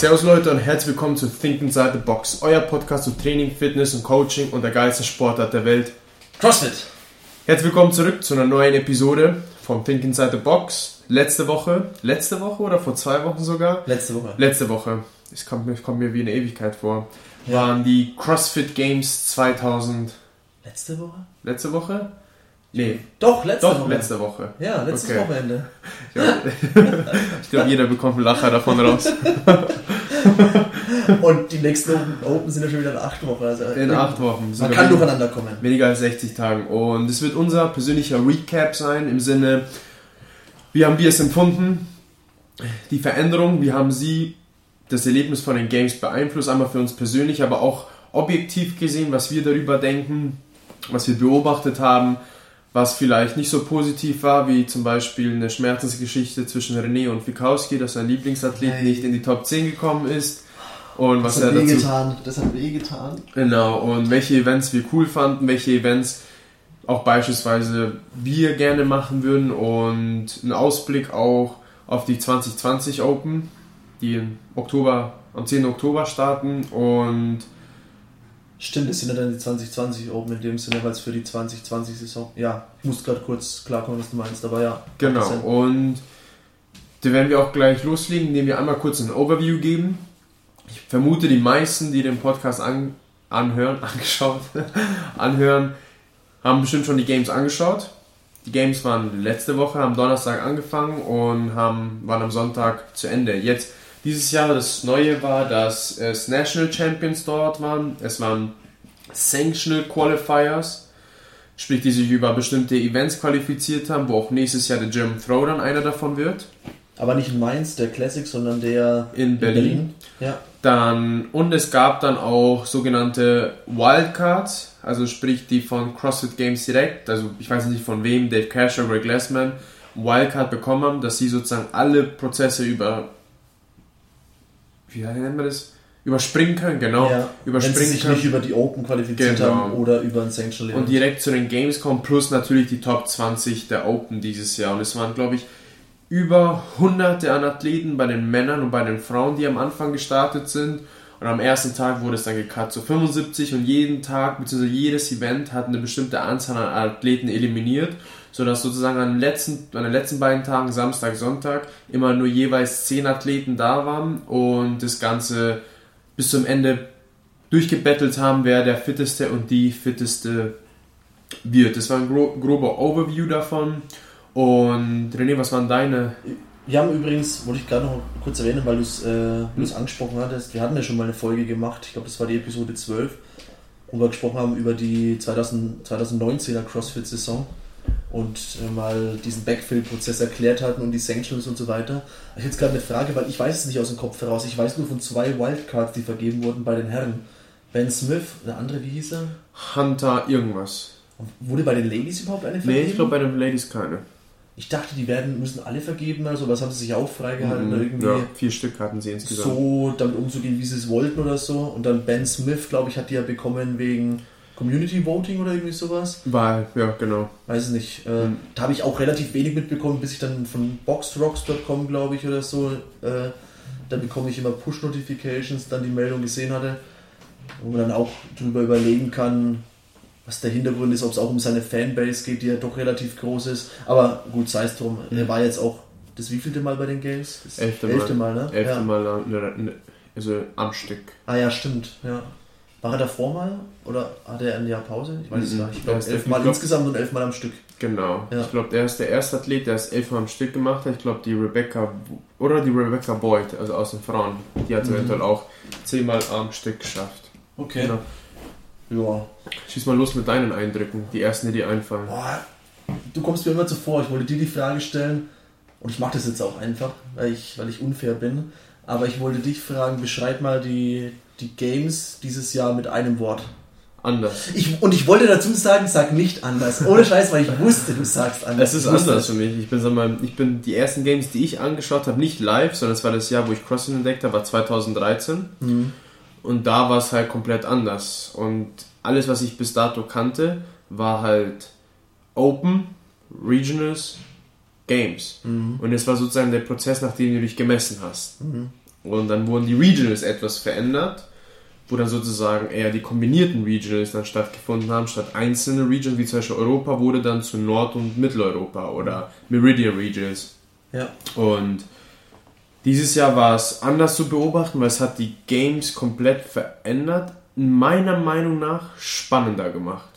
Servus Leute und herzlich willkommen zu Think Inside the Box, euer Podcast zu Training, Fitness und Coaching und der geilsten Sportart der Welt. CrossFit. Herzlich willkommen zurück zu einer neuen Episode vom Think Inside the Box. Letzte Woche, letzte Woche oder vor zwei Wochen sogar? Letzte Woche. Letzte Woche, es kommt, mir- kommt mir wie eine Ewigkeit vor, waren die CrossFit Games 2000. Letzte Woche? Letzte Woche? Nee, Doch, letzte doch, Woche. letzte Woche. Ja, letztes Okay. Wochenende. Ich glaube, jeder bekommt einen Lacher davon raus. Und die nächsten Open, sind ja schon wieder in acht Wochen. Also In acht Wochen. Man kann durcheinander kommen. weniger als 60 Tagen. Und es wird unser persönlicher Recap sein im Sinne, wie haben wir es empfunden, die Veränderung, wie haben Sie das Erlebnis von den Games beeinflusst, einmal für uns persönlich, aber auch objektiv gesehen, was wir darüber denken, was wir beobachtet haben, was vielleicht nicht so positiv war, wie zum Beispiel eine Schmerzensgeschichte zwischen René und Fikowski, dass sein Lieblingsathlet Nein. nicht in die Top 10 gekommen ist. Und was Das er hat dazu wehgetan. Das hat wehgetan. Genau, und welche Events wir cool fanden, welche Events auch beispielsweise wir gerne machen würden und ein Ausblick auch auf die 2020 Open, die im Oktober, am 10. Oktober starten und Stimmt, es sind ja dann die 2020 Open in dem Sinne, weil es für die 2020-Saison. Ja, ich muss gerade kurz klarkommen, was du meinst, aber ja. genau, und da werden wir auch gleich loslegen, indem wir einmal kurz ein Overview geben. Ich vermute, die meisten, die den Podcast an, anhören, angeschaut, anhören, haben bestimmt schon die Games angeschaut. Die Games waren letzte Woche, am Donnerstag angefangen und haben, waren am Sonntag zu Ende. Jetzt, dieses Jahr, das Neue war, dass es National Champions dort waren. Es waren Sanctional Qualifiers, sprich, die sich über bestimmte Events qualifiziert haben, wo auch nächstes Jahr der German Throwdown einer davon wird. Aber nicht in Mainz, der Classic, sondern der In Berlin. Ja. Dann, und es gab dann auch sogenannte Wildcards, also sprich die von CrossFit Games direkt, also ich weiß nicht von wem, Dave Cash oder Greg Glassman, Wildcard bekommen haben, dass sie sozusagen alle Prozesse über, wie nennt man das? Überspringen können, genau. ja. Wenn sie Überspringen sich können. nicht über die Open qualifiziert Genau. haben oder über ein Sanctional und direkt zu den Games kommen, plus natürlich die Top 20 der Open dieses Jahr. Und es waren, glaube ich, über hunderte an Athleten bei den Männern und bei den Frauen, die am Anfang gestartet sind. Und am ersten Tag wurde es dann gecut zu 75 und jeden Tag bzw. jedes Event hat eine bestimmte Anzahl an Athleten eliminiert, sodass sozusagen an den letzten, an den letzten beiden Tagen, Samstag, Sonntag, immer nur jeweils 10 Athleten da waren und das Ganze bis zum Ende durchgebettelt haben, wer der fitteste und die fitteste wird. Das war ein gro grober Overview davon. Und René, was waren deine? Wir haben übrigens, wollte ich gerade noch kurz erwähnen, weil du es äh, es angesprochen hattest, wir hatten ja schon mal eine Folge gemacht, ich glaube, das war die Episode 12, wo wir gesprochen haben über die 2000, 2019er CrossFit-Saison und äh, mal diesen Backfill-Prozess erklärt hatten und die Sanctions und so weiter. Ich habe jetzt gerade eine Frage, weil ich weiß es nicht aus dem Kopf heraus. Ich weiß nur von zwei Wildcards, die vergeben wurden bei den Herren. Ben Smith, der andere, wie hieß er? Hunter irgendwas. Und wurde bei den Ladies überhaupt eine vergeben? Nee, ich glaube bei den Ladies keine. Ich dachte, die werden, müssen alle vergeben, also was haben sie sich auch freigehalten, oder irgendwie Mhm. Ja, vier Stück hatten sie insgesamt. so damit umzugehen, wie sie es wollten oder so. Und dann Ben Smith, glaube ich, hat die ja bekommen wegen Community Voting oder irgendwie sowas. Weil, ja, genau. Weiß es nicht. Äh, Mhm. Da habe ich auch relativ wenig mitbekommen, bis ich dann von boxrocks.com, glaube ich, oder so, äh, da bekomme ich immer Push-Notifications, dann die Meldung gesehen hatte, wo man dann auch drüber überlegen kann, was der Hintergrund ist, ob es auch um seine Fanbase geht, die ja doch relativ groß ist. Aber gut, sei es drum. Er war jetzt auch das wievielte Mal bei den Games? Das Elfte Mal. elfte Mal, ne? Elfte ja. Mal ne, also am Stück. Ah ja, stimmt. Ja. War er davor mal? Oder hatte er ein Jahr Pause? Ich weiß es Mhm. gar nicht. Ich glaube, ist elf der- Mal ich glaub- insgesamt und elf Mal am Stück. Genau. Ja. Ich glaube, der ist der erste Athlet, der es elfmal am Stück gemacht hat. Ich glaube, die Rebecca oder die Rebecca Boyd, also aus den Frauen, die hat es Mhm. eventuell auch zehnmal am Stück geschafft. Okay. Genau. Ja. Schieß mal los mit deinen Eindrücken, die ersten, die dir einfallen. Boah, du kommst mir immer zuvor. Ich wollte dir die Frage stellen und ich mache das jetzt auch einfach, weil ich, weil ich unfair bin. Aber ich wollte dich fragen, beschreib mal die, die Games dieses Jahr mit einem Wort. Anders. Ich, und ich wollte dazu sagen, sag nicht anders. Ohne Scheiß, weil ich wusste, du sagst anders. Es ist anders für mich. Ich bin, sag mal, ich bin die ersten Games, die ich angeschaut habe, nicht live, sondern es war das Jahr, wo ich CrossFit entdeckt habe, war 2013. Mhm. Und da war es halt komplett anders. Und alles, was ich bis dato kannte, war halt Open, Regionals, Games. Mhm. Und es war sozusagen der Prozess, nach dem du dich gemessen hast. Mhm. Und dann wurden die Regionals etwas verändert, wo dann sozusagen eher die kombinierten Regionals dann stattgefunden haben, statt einzelne Regions, wie zum Beispiel Europa, wurde dann zu Nord- und Mitteleuropa oder Meridian Regions. Ja. Und dieses Jahr war es anders zu beobachten, weil es hat die Games komplett verändert, meiner Meinung nach spannender gemacht.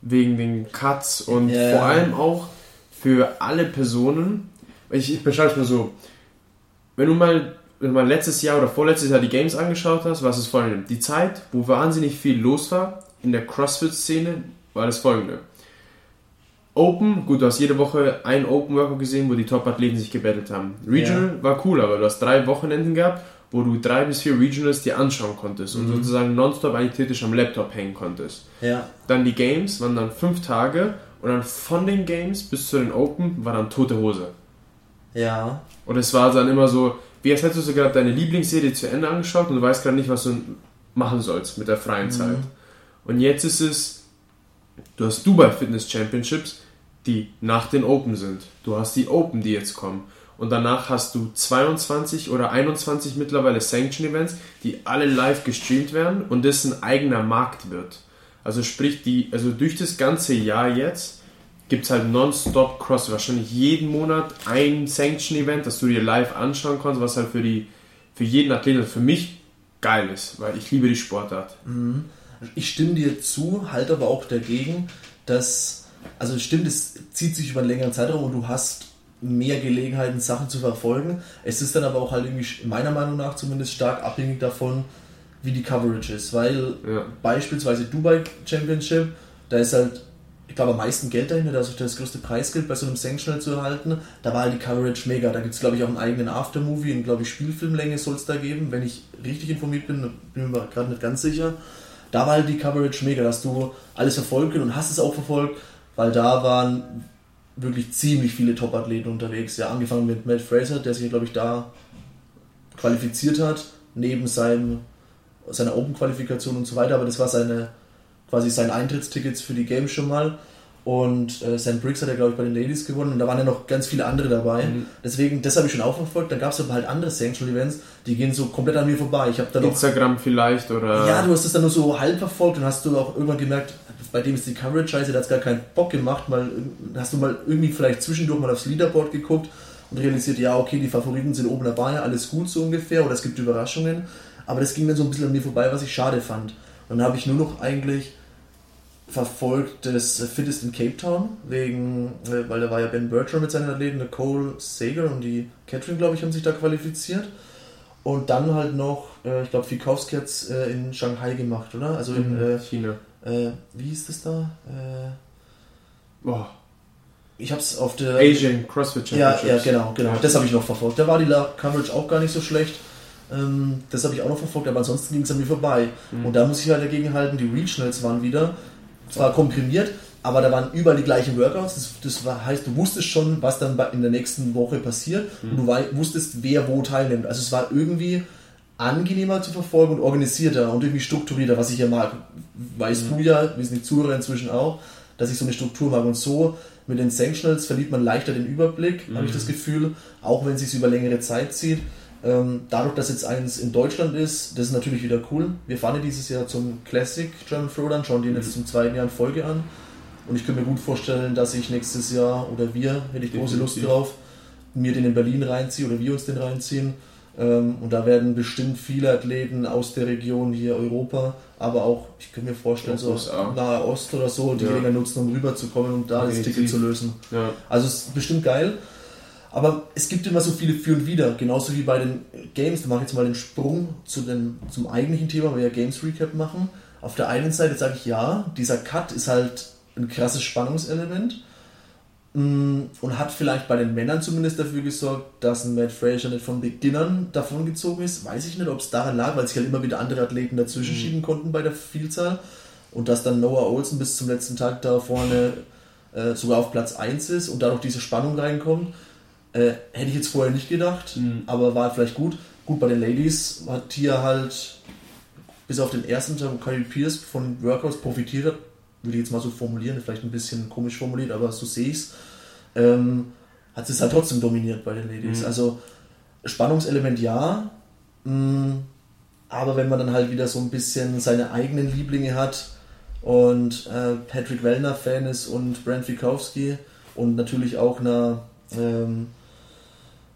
Wegen den Cuts und Ja, vor allem auch für alle Personen. Ich, ich beschreibe es mal so. Wenn du mal, wenn mal letztes Jahr oder vorletztes Jahr die Games angeschaut hast, was ist folgende. Die Zeit, wo wahnsinnig viel los war in der CrossFit-Szene, war das folgende. Open, gut, du hast jede Woche ein Open Workout gesehen, wo die Top-Athleten sich gebettelt haben. Regional war cool, aber du hast drei Wochenenden gehabt, wo du drei bis vier Regionals dir anschauen konntest und sozusagen nonstop eigentlich theoretisch am Laptop hängen konntest. Ja. Dann die Games waren dann fünf Tage und dann von den Games bis zu den Open war dann tote Hose. Ja. Und es war dann immer so, wie als hättest du gerade deine Lieblingsserie zu Ende angeschaut und du weißt gerade nicht, was du machen sollst mit der freien Zeit. Und jetzt ist es, du hast Dubai Fitness Championships, die nach den Open sind. Du hast die Open, die jetzt kommen. Und danach hast du 22 oder 21 mittlerweile Sanction Events, die alle live gestreamt werden und das ein eigener Markt wird. Also sprich, die, also durch das ganze Jahr jetzt gibt es halt nonstop Cross. Wahrscheinlich jeden Monat ein Sanction-Event, das du dir live anschauen kannst, was halt für die für jeden Athleten, also für mich geil ist, weil ich liebe die Sportart. Ich stimme dir zu, halte aber auch dagegen, dass, also es stimmt, es zieht sich über einen längeren Zeitraum und du hast mehr Gelegenheiten, Sachen zu verfolgen. Es ist dann aber auch halt irgendwie, meiner Meinung nach zumindest, stark abhängig davon, wie die Coverage ist, weil Ja. beispielsweise Dubai Championship, da ist halt, ich glaube, am meisten Geld dahinter, da ist das größte Preisgeld bei so einem Sanctional zu erhalten. Da war halt die Coverage mega. Da gibt es, glaube ich, auch einen eigenen Aftermovie und, glaube ich, Spielfilmlänge soll es da geben, wenn ich richtig informiert bin, bin mir gerade nicht ganz sicher. Da war halt die Coverage mega, dass du alles verfolgt und hast es auch verfolgt, weil da waren wirklich ziemlich viele Top-Athleten unterwegs. Ja, angefangen mit Matt Fraser, der sich, glaube ich, da qualifiziert hat, neben seinem, seiner Open-Qualifikation und so weiter, aber das war seine, quasi sein Eintrittstickets für die Games schon mal. Und äh, Sam Briggs hat ja, glaube ich, bei den Ladies gewonnen und da waren ja noch ganz viele andere dabei. Deswegen, das habe ich schon auch verfolgt. Dann gab es aber halt andere Sanctional Events, die gehen so komplett an mir vorbei. Ich habe da noch Instagram vielleicht oder. ja, du hast es dann nur so halb verfolgt und hast du auch irgendwann gemerkt, bei dem ist die Coverage scheiße, der hat gar keinen Bock gemacht, mal hast du mal irgendwie vielleicht zwischendurch mal aufs Leaderboard geguckt und realisiert, ja, okay, die Favoriten sind oben dabei, alles gut so ungefähr, oder es gibt Überraschungen, aber das ging dann so ein bisschen an mir vorbei, was ich schade fand. Und dann habe ich nur noch eigentlich verfolgt das Fittest in Cape Town, wegen, äh, weil da war ja Ben Bertrand mit seinen Athleten, Nicole Sager und die Catherine, glaube ich, haben sich da qualifiziert. Und dann halt noch, äh, ich glaube, Fikowski hat es äh, in Shanghai gemacht, oder? Also in, äh, China. äh, wie hieß das da? Äh, Boah. ich habe es auf der... Asian CrossFit Ja, Championships. ja, genau, genau. Ja. Das habe ich noch verfolgt. Da war die La- Coverage auch gar nicht so schlecht. Ähm, das habe ich auch noch verfolgt, aber ansonsten ging es an mir vorbei. Mhm. Und da muss ich halt dagegen halten, die Regionals waren wieder zwar komprimiert, aber da waren überall die gleichen Workouts. Das, das war, heißt, du wusstest schon, was dann in der nächsten Woche passiert und du wusstest, wer wo teilnimmt. Also es war irgendwie angenehmer zu verfolgen und organisierter und irgendwie strukturierter, was ich ja mag. Weißt du ja, wissen die Zuhörer inzwischen auch, dass ich so eine Struktur mag und so mit den Sanctionals verliert man leichter den Überblick, habe ich das Gefühl, auch wenn es sich über längere Zeit zieht. Ähm, dadurch, dass jetzt eins in Deutschland ist, das ist natürlich wieder cool. Wir fahren ja dieses Jahr zum Classic German Throwdown, schauen den jetzt zum zweiten Jahr in Folge an. Und ich könnte mir gut vorstellen, dass ich nächstes Jahr oder wir, hätte ich große Lust drauf, mir den in Berlin reinziehe oder wir uns den reinziehen. Ähm, und da werden bestimmt viele Athleten aus der Region hier Europa, aber auch, ich könnte mir vorstellen, so USA. Nahe Ost oder so, die Ja. Gelegenheit nutzen, um rüberzukommen und da das Definitiv. Ticket zu lösen. Ja. Also es ist bestimmt geil. Aber es gibt immer so viele Für und Wider, genauso wie bei den Games. Da mache ich jetzt mal den Sprung zu den, zum eigentlichen Thema, weil wir ja Games Recap machen. Auf der einen Seite sage ich ja, dieser Cut ist halt ein krasses Spannungselement mm, und hat vielleicht bei den Männern zumindest dafür gesorgt, dass ein Matt Fraser nicht von Beginnern davon gezogen ist. Weiß ich nicht, ob es daran lag, weil sich halt immer wieder andere Athleten dazwischen schieben konnten bei der Vielzahl und dass dann Noah Olsen bis zum letzten Tag da vorne äh, sogar auf Platz 1 ist und dadurch diese Spannung reinkommt. Äh, hätte ich jetzt vorher nicht gedacht, Mhm. aber war vielleicht gut. Gut, bei den Ladies hat hier halt bis auf den ersten Tag, wo Kylie Pierce von Workouts profitiert hat, würde ich jetzt mal so formulieren, vielleicht ein bisschen komisch formuliert, aber so sehe ich es, ähm, hat sie es halt trotzdem dominiert bei den Ladies. Mhm. Also Spannungselement ja, mh, aber wenn man dann halt wieder so ein bisschen seine eigenen Lieblinge hat und äh, Patrick Wellner Fan ist und Brent Fikowski und natürlich auch einer, ähm,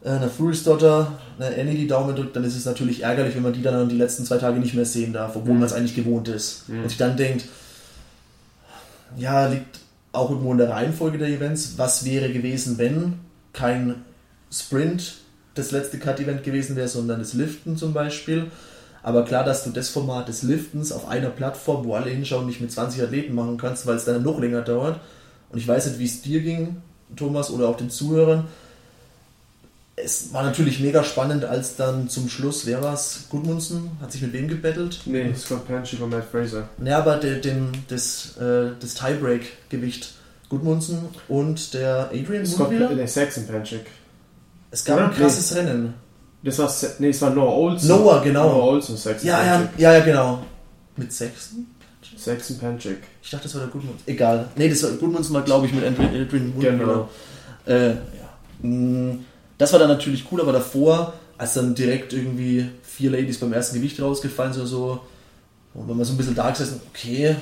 äh, einer Fury's Daughter, einer Annie die Daumen drückt, dann ist es natürlich ärgerlich, wenn man die dann die letzten zwei Tage nicht mehr sehen darf, obwohl Mhm. man es eigentlich gewohnt ist. Mhm. Und sich dann denkt, ja, liegt auch irgendwo in der Reihenfolge der Events. Was wäre gewesen, wenn kein Sprint das letzte Cut-Event gewesen wäre, sondern das Liften zum Beispiel. Aber klar, dass du das Format des Liftens auf einer Plattform, wo alle hinschauen, nicht mit 20 Athleten machen kannst, weil es dann noch länger dauert. Und ich weiß nicht, wie es dir ging, Thomas, oder auch den Zuhörern. Es war natürlich mega spannend, als dann zum Schluss, wer war es? Gudmundsen? Hat sich mit wem gebettelt? Nee, Scott Panchik und Matt Fraser. Ja, aber der, den, das, äh, das Tiebreak-Gewicht Gudmundsen und der Adrian Scott, Mundwiller. nee, Saxon Panchik. Es gab Oder? ein krasses Rennen. Das war, nee, es war Noah Olson. Noah, genau. Noah Olson, Saxon Ja, ja, Panchik. ja, ja, genau. Mit Sechsten? Saxon Panchik. Ich dachte, das war der Gudmundsen. Egal. Nee, das war Gudmundsen war, glaube ich, mit Adrian, Adrian Mundwiller. Genau. Äh, ja. Mm, Das war dann natürlich cool, aber davor, als dann direkt irgendwie vier Ladies beim ersten Gewicht rausgefallen sind oder so, und wenn man so ein bisschen da gesessen, okay,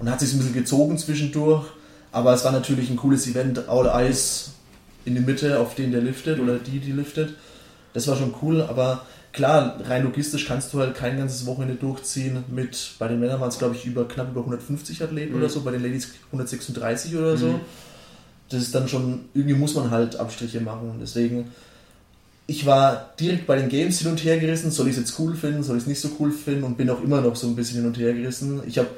und hat sich ein bisschen gezogen zwischendurch, aber es war natürlich ein cooles Event, All Eyes in die Mitte, auf den der liftet oder die, die liftet. Das war schon cool, aber klar, rein logistisch kannst du halt kein ganzes Wochenende durchziehen mit, bei den Männern waren es glaube ich über knapp über 150 Athleten Mhm. oder so, bei den Ladies 136 oder so Mhm. Das ist dann schon, irgendwie muss man halt Abstriche machen. Deswegen, ich war direkt bei den Games hin und her gerissen, soll ich es jetzt cool finden, soll ich es nicht so cool finden und bin auch immer noch so ein bisschen hin und her gerissen. Ich habe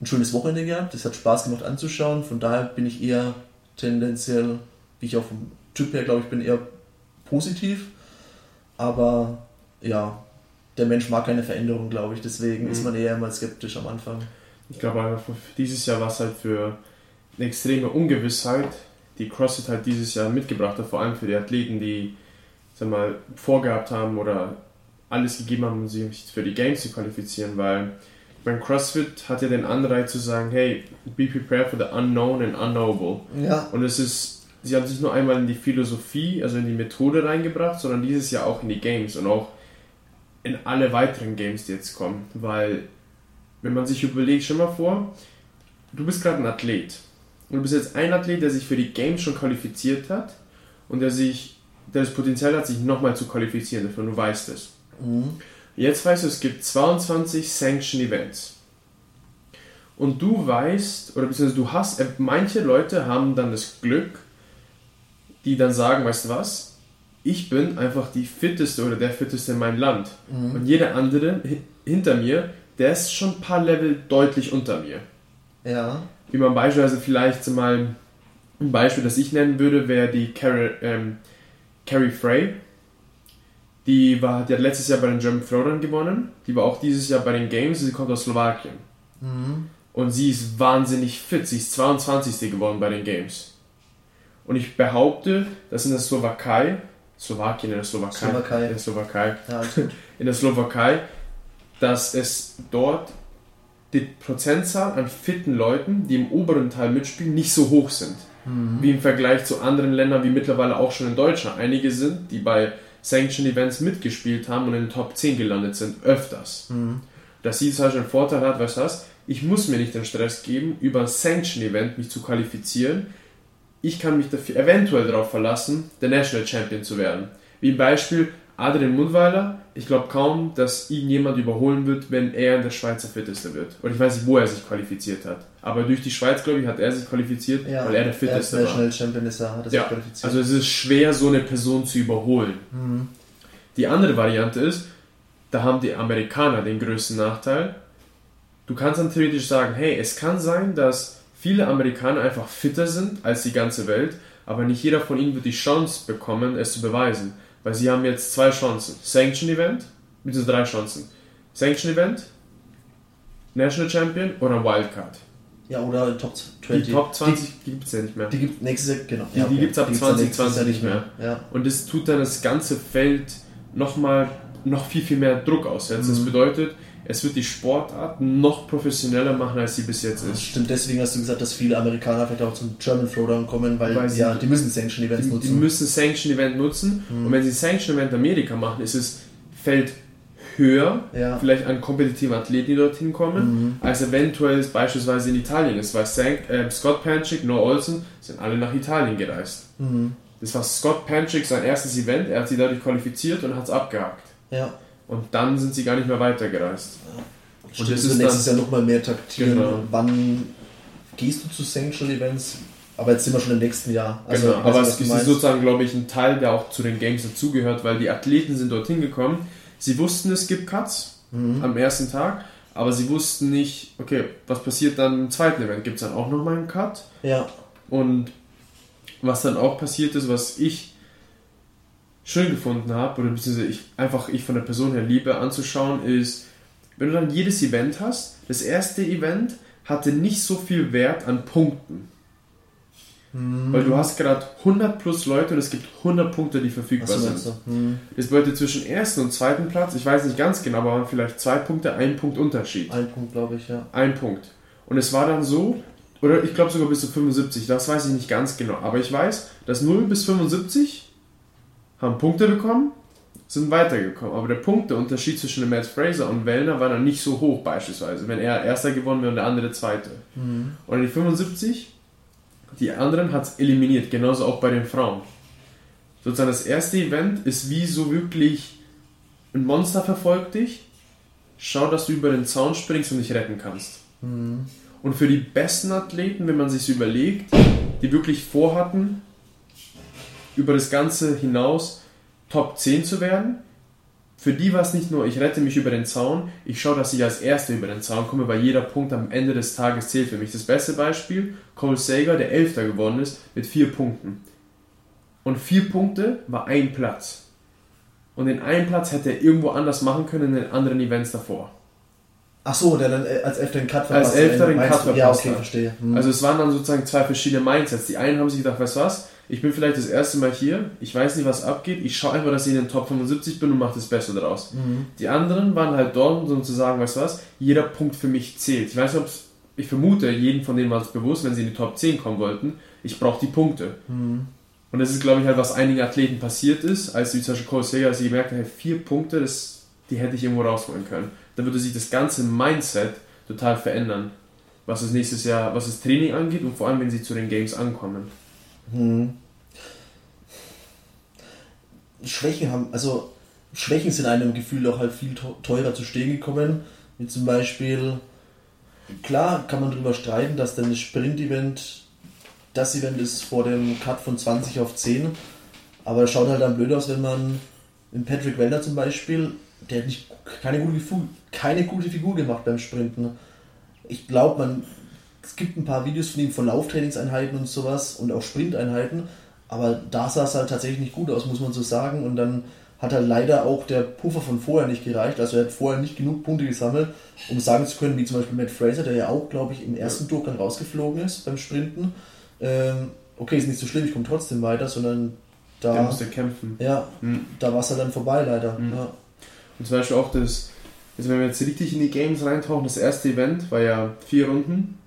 ein schönes Wochenende gehabt, es hat Spaß gemacht anzuschauen, von daher bin ich eher tendenziell, wie ich auch vom Typ her glaube ich, bin eher positiv, aber ja, der Mensch mag keine Veränderung, glaube ich, deswegen Mhm. ist man eher mal skeptisch am Anfang. Ich glaube dieses Jahr war es halt für eine extreme Ungewissheit, die CrossFit halt dieses Jahr mitgebracht hat, vor allem für die Athleten, die sag mal, vorgehabt haben oder alles gegeben haben, um sich für die Games zu qualifizieren, weil beim CrossFit hat ja den Anreiz zu sagen, hey, be prepared for the unknown and unknowable. Ja, Und es ist, sie haben sich nur einmal in die Philosophie, also in die Methode reingebracht, sondern dieses Jahr auch in die Games und auch in alle weiteren Games, die jetzt kommen. Weil, wenn man sich überlegt, stell mal vor, du bist gerade ein Athlet. Und du bist jetzt ein Athlet, der sich für die Games schon qualifiziert hat und der sich, der das Potenzial hat, sich nochmal zu qualifizieren dafür, und du weißt es. mhm. Jetzt weißt du, es gibt 22 Sanction Events. Und du weißt, oder beziehungsweise du hast, äh, manche Leute haben dann das Glück, die dann sagen, weißt du was, ich bin einfach die fitteste oder der fitteste in meinem Land. Mhm. Und jeder andere hi- hinter mir, der ist schon ein paar Level deutlich unter mir. Ja, Wie man beispielsweise vielleicht mal ein Beispiel, das ich nennen würde, wäre die Carrie, ähm, Carrie Frey. Die, war, die hat letztes Jahr bei den German Throwdown gewonnen. Die war auch dieses Jahr bei den Games. Sie kommt aus Slowakien. mhm. Und sie ist wahnsinnig fit. Sie ist 22. geworden bei den Games. Und ich behaupte, dass in der Slowakei, Slowakien in der Slowakei, Slowakei. in der Slowakei, ja, in der Slowakei, dass es dort die Prozentzahl an fitten Leuten, die im oberen Teil mitspielen, nicht so hoch sind. Wie im Vergleich zu anderen Ländern, wie mittlerweile auch schon in Deutschland. Einige sind, die bei Sanction Events mitgespielt haben und in den Top 10 gelandet sind, öfters. Mhm. Dass sie Beispiel einen Vorteil hat, weißt du was, ich muss mir nicht den Stress geben, über ein Sanction Event mich zu qualifizieren. Ich kann mich dafür eventuell darauf verlassen, der National Champion zu werden. Wie im Beispiel Adrian Mundweiler. Ich glaube kaum, dass ihn jemand überholen wird, wenn er der Schweizer Fitteste wird. Und ich weiß nicht, wo er sich qualifiziert hat. Aber durch die Schweiz, glaube ich, hat er sich qualifiziert, Ja, weil er der er Fitteste war. National Champion ist er, hat er sich Ja, qualifiziert. also es ist schwer, so eine Person zu überholen. Mhm. Die andere Variante ist, da haben die Amerikaner den größten Nachteil. Du kannst dann theoretisch sagen, hey, es kann sein, dass viele Amerikaner einfach fitter sind als die ganze Welt, aber nicht jeder von ihnen wird die Chance bekommen, es zu beweisen. Weil sie haben jetzt zwei Chancen. Sanction Event, beziehungsweise drei Chancen. Sanction Event, National Champion oder Wildcard. Ja, oder Top 20. Die Top 20 gibt es ja nicht mehr. Die, die gibt nächstes Jahr, genau. Die- die gibt's ab dann 2020 nächstes Jahr nicht Ja. Und das tut dann das ganze Feld nochmal noch viel, viel mehr Druck aussetzen. Das Mhm. bedeutet, es wird die Sportart noch professioneller machen, als sie bis jetzt ist. Stimmt, deswegen hast du gesagt, dass viele Amerikaner vielleicht auch zum German Throwdown kommen, weil, Weil sie- ja, die müssen Sanction Events Die, die nutzen. müssen Sanction Event nutzen Mhm. und wenn sie Sanction Event Amerika machen, ist es Feld höher, Ja. vielleicht an kompetitiven Athleten, die dorthin kommen, Mhm. als eventuell es beispielsweise in Italien ist, weil Sank, äh, Scott Panchik, Noah Olsen sind alle nach Italien gereist. Mhm. Das war Scott Panchik sein erstes Event, er hat sie dadurch qualifiziert und hat es abgehakt. Ja. Und dann sind sie gar nicht mehr weitergereist. Und das ist nächstes dann- Jahr nochmal mehr taktieren. Genau. Wann gehst du zu Sanction Events? Aber jetzt sind wir schon im nächsten Jahr. Also, genau, aber es ist sozusagen, glaube ich, ein Teil, der auch zu den Games dazugehört, weil die Athleten sind dorthin gekommen. Sie wussten, es gibt Cuts Mhm. am ersten Tag, aber sie wussten nicht, okay, was passiert dann im zweiten Event? Gibt es dann auch nochmal einen Cut? Ja. Und was dann auch passiert ist, was ich schön gefunden habe, oder beziehungsweise ich einfach ich von der Person her liebe anzuschauen, ist, wenn du dann jedes Event hast, das erste Event hatte nicht so viel Wert an Punkten. Mhm. Weil du hast gerade 100 plus Leute und es gibt 100 Punkte, die verfügbar Achso, sind. Mhm. Das bedeutet zwischen ersten und zweiten Platz, ich weiß nicht ganz genau, aber waren vielleicht zwei Punkte, ein Punkt Unterschied. Ein Punkt, glaube ich, ja. Ein Punkt. Und es war dann so, oder ich glaube sogar bis zu 75, das weiß ich nicht ganz genau, aber ich weiß, dass 0 bis 75 haben Punkte bekommen, sind weitergekommen. Aber der Punkteunterschied zwischen dem Matt Fraser und Wellner war dann nicht so hoch beispielsweise, wenn er erster gewonnen wäre und der andere zweite. Mhm. Und die 75, die anderen hat es eliminiert, genauso auch bei den Frauen. Sozusagen das erste Event ist wie so wirklich ein Monster verfolgt dich, schau, dass du über den Zaun springst und dich retten kannst. Mhm. Und für die besten Athleten, wenn man sich überlegt, die wirklich vorhatten, über das Ganze hinaus Top 10 zu werden, für die war es nicht nur, ich rette mich über den Zaun, ich schaue, dass ich als Erster über den Zaun komme, weil jeder Punkt am Ende des Tages zählt für mich. Das beste Beispiel, Cole Sager, der Elfter geworden ist, mit vier Punkten. Und vier Punkte war ein Platz. Und den einen Platz hätte er irgendwo anders machen können in den anderen Events davor. Achso, der dann äh, als Elfter den Cut Als Elfter den Cut du? Ja, verpasst okay, verstehe. Mhm. Also es waren dann sozusagen zwei verschiedene Mindsets. Die einen haben sich gedacht, weißt du was, ich bin vielleicht das erste Mal hier, ich weiß nicht, was abgeht, ich schaue einfach, dass ich in den Top 75 bin und mache das Beste daraus. Mhm. Die anderen waren halt dort, um zu sagen, weißt du was, jeder Punkt für mich zählt. Ich weiß nicht, ich vermute, jeden von denen war es bewusst, wenn sie in die Top 10 kommen wollten, ich brauche die Punkte. Mhm. Und das ist, glaube ich, halt, was einigen Athleten passiert ist, als wie zum Beispiel Cole Sager, als sie gemerkt haben, hey, vier Punkte, das, die hätte ich irgendwo rausholen können. Da würde sich das ganze Mindset total verändern, was das nächstes Jahr, was das Training angeht und vor allem, wenn sie zu den Games ankommen. Mhm. Schwächen haben, also Schwächen sind einem Gefühl auch halt viel teu- teurer zu stehen gekommen. Wie zum Beispiel, klar kann man darüber streiten, dass dann das Sprint-Event das Event ist vor dem Cut von 20 auf 10. Aber es schaut halt dann blöd aus, wenn man in Patrick Wellner zum Beispiel, der hat nicht, keine, gute Figur, keine gute Figur gemacht beim Sprinten. Ich glaube, man es gibt ein paar Videos von ihm von Lauftrainingseinheiten und sowas und auch Sprinteinheiten, aber da sah es halt tatsächlich nicht gut aus, muss man so sagen. Und dann hat halt leider auch der Puffer von vorher nicht gereicht. Also er hat vorher nicht genug Punkte gesammelt, um sagen zu können, wie zum Beispiel Matt Fraser, der ja auch, glaube ich, im ersten Durchgang rausgeflogen ist beim Sprinten. Ähm, okay, ist nicht so schlimm, ich komme trotzdem weiter, sondern Der da, musste kämpfen. ja, Mhm. da war es halt dann vorbei leider. Mhm. Ja. Und zum Beispiel auch das, also wenn wir jetzt richtig in die Games reintauchen, das erste Event war ja vier Runden,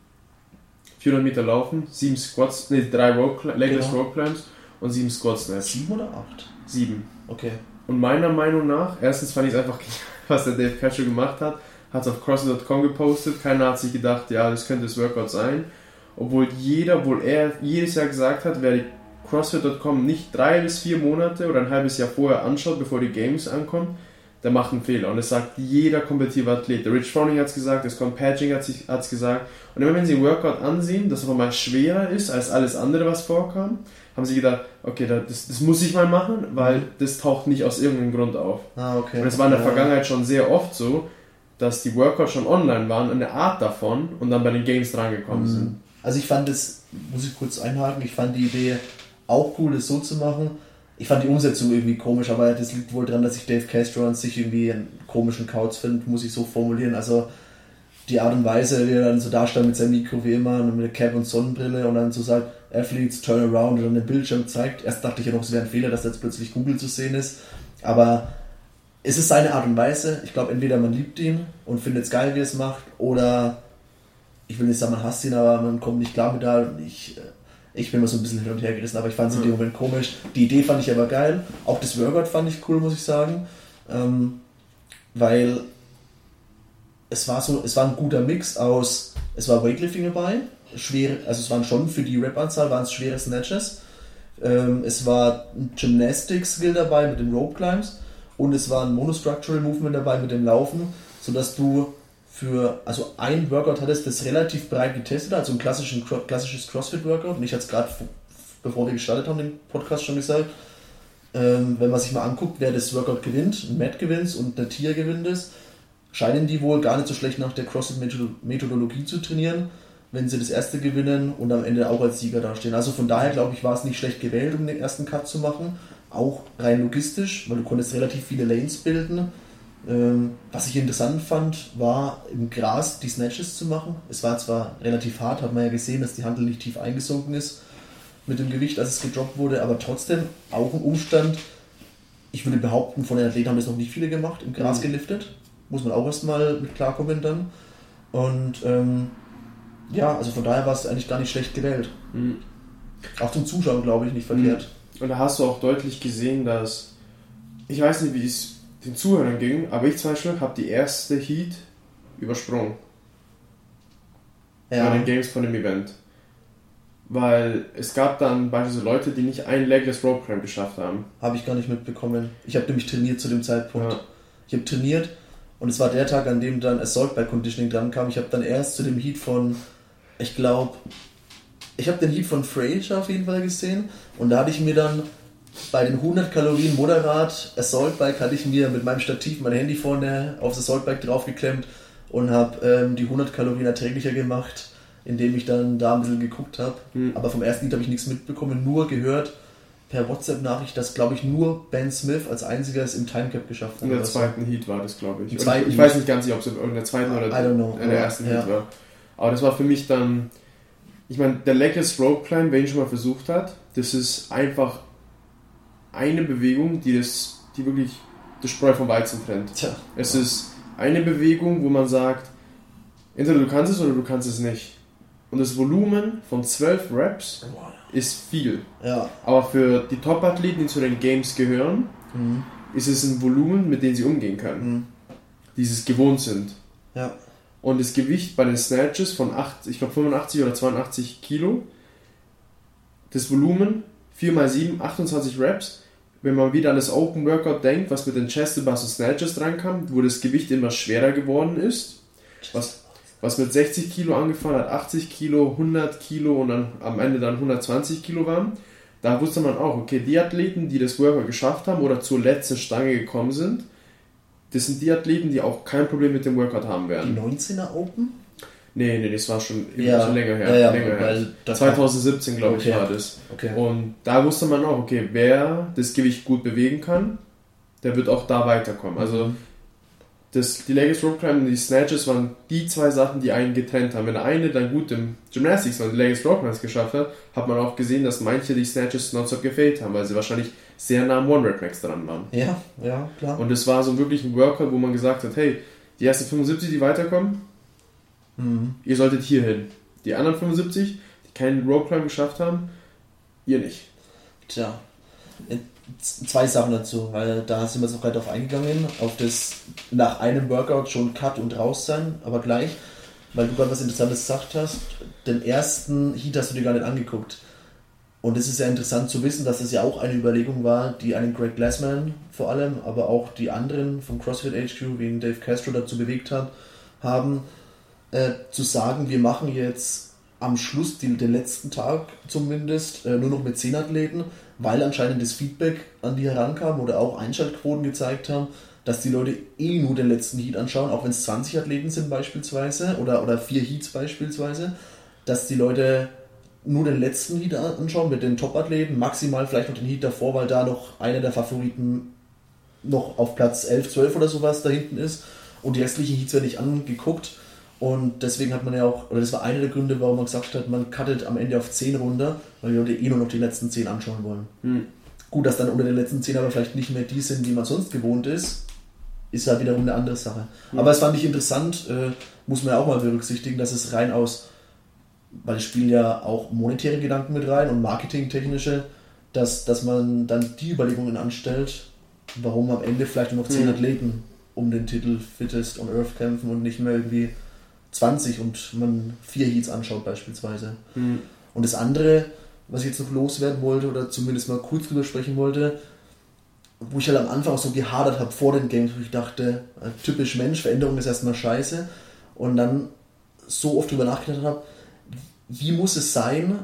400 Meter laufen, sieben Squats, nee, drei Rope, Legless Genau. Rope Climbs und sieben Squat Snatch. Sieben oder acht? Sieben. Okay. Und meiner Meinung nach, erstens fand ich es einfach, was der Dave Cashew gemacht hat, hat es auf CrossFit.com gepostet. Keiner hat sich gedacht, ja, das könnte das Workout sein. Obwohl jeder, obwohl er jedes Jahr gesagt hat, wer die CrossFit.com nicht drei bis vier Monate oder ein halbes Jahr vorher anschaut, bevor die Games ankommen, der macht einen Fehler. Und das sagt jeder kompetitive Athlet. Der Rich Froning hat es gesagt, das Scott Patching hat es gesagt. Und immer wenn sie ein Workout ansehen, das einfach mal schwerer ist als alles andere, was vorkam, haben sie gedacht, okay, das, das muss ich mal machen, weil das taucht nicht aus irgendeinem Grund auf. Ah, okay. Und es war in der. Vergangenheit schon sehr oft so, dass die Workouts schon online waren, eine Art davon und dann bei den Games drangekommen sind. Also ich fand es, muss ich kurz einhaken, ich fand die Idee auch cool, das so zu machen. Ich fand die Umsetzung irgendwie komisch, aber das liegt wohl daran, dass ich Dave Castro an sich irgendwie einen komischen Kauz finde, muss ich so formulieren. Also die Art und Weise, wie er dann so dastand mit seinem Mikro wie immer und mit der Cap und Sonnenbrille und dann so sagt, Athletes turn around und dann den Bildschirm zeigt. Erst dachte ich ja noch, es wäre ein Fehler, dass da jetzt plötzlich Google zu sehen ist. Aber es ist seine Art und Weise. Ich glaube, entweder man liebt ihn und findet es geil, wie er es macht, oder ich will nicht sagen, man hasst ihn, aber man kommt nicht klar mit da. Und ich, äh, ich bin immer so ein bisschen hin und her gerissen, aber ich fand es in dem Moment komisch. Die Idee fand ich aber geil. Auch das Workout fand ich cool, muss ich sagen. Ähm, weil es war so, es war ein guter Mix aus, es war Weightlifting dabei, schwere, also es waren schon für die Rep-Anzahl waren es schwere Snatches. Ähm, es war ein Gymnastics-Skill dabei mit den Rope Climbs und es war ein Monostructural Movement dabei mit dem Laufen, sodass du für, also ein Workout hattest, das relativ breit getestet, also ein klassischen, klassisches CrossFit-Workout. Und ich hatte es gerade, bevor wir gestartet haben, den Podcast schon gesagt, ähm, wenn man sich mal anguckt, wer das Workout gewinnt, ein Matt gewinnt und der Tier gewinnt es, scheinen die wohl gar nicht so schlecht nach der CrossFit-Methodologie zu trainieren, wenn sie das erste gewinnen und am Ende auch als Sieger dastehen. Also von daher glaube ich, war es nicht schlecht gewählt, um den ersten Cut zu machen. Auch rein logistisch, weil du konntest relativ viele Lanes bilden was ich interessant fand, war im Gras die Snatches zu machen. Es war zwar relativ hart, hat man ja gesehen, dass die Handel nicht tief eingesunken ist mit dem Gewicht, als es gedroppt wurde, aber trotzdem auch ein Umstand. Ich würde behaupten, von den Athleten haben das noch nicht viele gemacht, im Gras mhm. geliftet. Muss man auch erstmal mit klarkommen dann. Und ähm, ja, also von daher war es eigentlich gar nicht schlecht gewählt. Mhm. Auch zum Zuschauen, glaube ich, nicht verkehrt. Und da hast du auch deutlich gesehen, dass ich weiß nicht, wie es den Zuhörern ging, aber ich zum Beispiel habe die erste Heat übersprungen. Ja. Bei den Games von dem Event. Weil es gab dann beispielsweise Leute, die nicht ein Legless Rope Climb geschafft haben. Habe ich gar nicht mitbekommen. Ich habe nämlich trainiert zu dem Zeitpunkt. Ja. Ich habe trainiert und es war der Tag, an dem dann Assault Bike Conditioning dran kam. Ich habe dann erst zu dem Heat von, ich glaube, ich habe den Heat von Fraser auf jeden Fall gesehen und da hatte ich mir dann bei den 100 Kalorien moderat Assault Bike hatte ich mir mit meinem Stativ mein Handy vorne aufs Assault Bike draufgeklemmt und habe ähm, die 100 Kalorien erträglicher gemacht, indem ich dann da ein bisschen geguckt habe. Mhm. Aber vom ersten Lied habe ich nichts mitbekommen, nur gehört per WhatsApp-Nachricht, dass glaube ich nur Ben Smith als einziger es im Timecap geschafft hat. In der zweiten Heat war das, glaube ich. ich, ich weiß nicht ganz, ob es in der zweiten oder in der ersten ja. Heat war. Aber das war für mich dann, ich meine, der Legless Rope Climb, wer ihn schon mal versucht hat, das ist einfach eine Bewegung, die, das, die wirklich das Spreu vom Weizen trennt. Tja. Es ist eine Bewegung, wo man sagt, entweder du kannst es oder du kannst es nicht. Und das Volumen von 12 Reps ist viel. Ja. Aber für die Top-Athleten, die zu den Games gehören, mhm. ist es ein Volumen, mit dem sie umgehen können. Mhm. Die es gewohnt sind. Ja. Und das Gewicht bei den Snatches von 8, ich glaube 85 oder 82 Kilo, das Volumen 4 x 7, 28 Reps, wenn man wieder an das Open Workout denkt, was mit den Chest Bars und Snatches drankam, wo das Gewicht immer schwerer geworden ist, was, was mit 60 Kilo angefangen hat, 80 Kilo, 100 Kilo und dann am Ende dann 120 Kilo waren, da wusste man auch, okay, die Athleten, die das Workout geschafft haben oder zur letzten Stange gekommen sind, das sind die Athleten, die auch kein Problem mit dem Workout haben werden. Die 19er Open? Nee, nee, das war schon, ja. schon länger her. Ja, ja, länger her. 2017, glaube okay. ich, war das. Okay. Und da wusste man auch, okay, wer das Gewicht gut bewegen kann, der wird auch da weiterkommen. Also mhm. das, die Leggings Rope Climb und die Snatches waren die zwei Sachen, die einen getrennt haben. Wenn der eine dann gut im Gymnastics und die Leggings Rope Climbs geschafft hat, hat man auch gesehen, dass manche die Snatches nonstop gefällt haben, weil sie wahrscheinlich sehr nah am One-Rep Max dran waren. Ja, ja, klar. Und es war so wirklich ein Workout, wo man gesagt hat, hey, die ersten 75, die weiterkommen, Mhm. Ihr solltet hier hin. Die anderen 75, die keinen Rope Climb geschafft haben, ihr nicht. Tja, äh, zwei Sachen dazu, weil da sind wir jetzt noch gerade drauf eingegangen, auf das nach einem Workout schon Cut und raus sein, aber gleich, weil du gerade was Interessantes gesagt hast, den ersten Heat hast du dir gar nicht angeguckt. Und es ist ja interessant zu wissen, dass es ja auch eine Überlegung war, die einen Greg Glassman vor allem, aber auch die anderen vom CrossFit HQ, wie ihn Dave Castro dazu bewegt hat, haben, äh, zu sagen, wir machen jetzt am Schluss den, den letzten Tag zumindest äh, nur noch mit 10 Athleten, weil anscheinend das Feedback an die herankam oder auch Einschaltquoten gezeigt haben, dass die Leute eh nur den letzten Heat anschauen, auch wenn es 20 Athleten sind beispielsweise oder, oder vier Heats beispielsweise, dass die Leute nur den letzten Heat anschauen mit den Top-Athleten, maximal vielleicht noch den Heat davor, weil da noch einer der Favoriten noch auf Platz 11, 12 oder sowas da hinten ist und die restlichen Heats werden nicht angeguckt und deswegen hat man ja auch, oder das war einer der Gründe, warum man gesagt hat, man cuttet am Ende auf 10 runter, weil die Leute eh nur noch die letzten 10 anschauen wollen. Hm. Gut, dass dann unter den letzten 10 aber vielleicht nicht mehr die sind, die man sonst gewohnt ist. ist ja wiederum eine andere Sache. Mhm. Aber es fand ich interessant, äh, muss man ja auch mal berücksichtigen, dass es rein aus, weil es spielen ja auch monetäre Gedanken mit rein und marketingtechnische, dass, dass man dann die Überlegungen anstellt, warum am Ende vielleicht nur noch 10 mhm. Athleten um den Titel Fittest on Earth kämpfen und nicht mehr irgendwie 20 und man vier Heats anschaut beispielsweise. Mhm. Und das andere, was ich jetzt noch loswerden wollte oder zumindest mal kurz drüber sprechen wollte, wo ich halt am Anfang auch so gehadert habe vor den Games, wo ich dachte, äh, typisch Mensch, Veränderung ist erstmal scheiße. Und dann so oft drüber nachgedacht habe, wie muss es sein,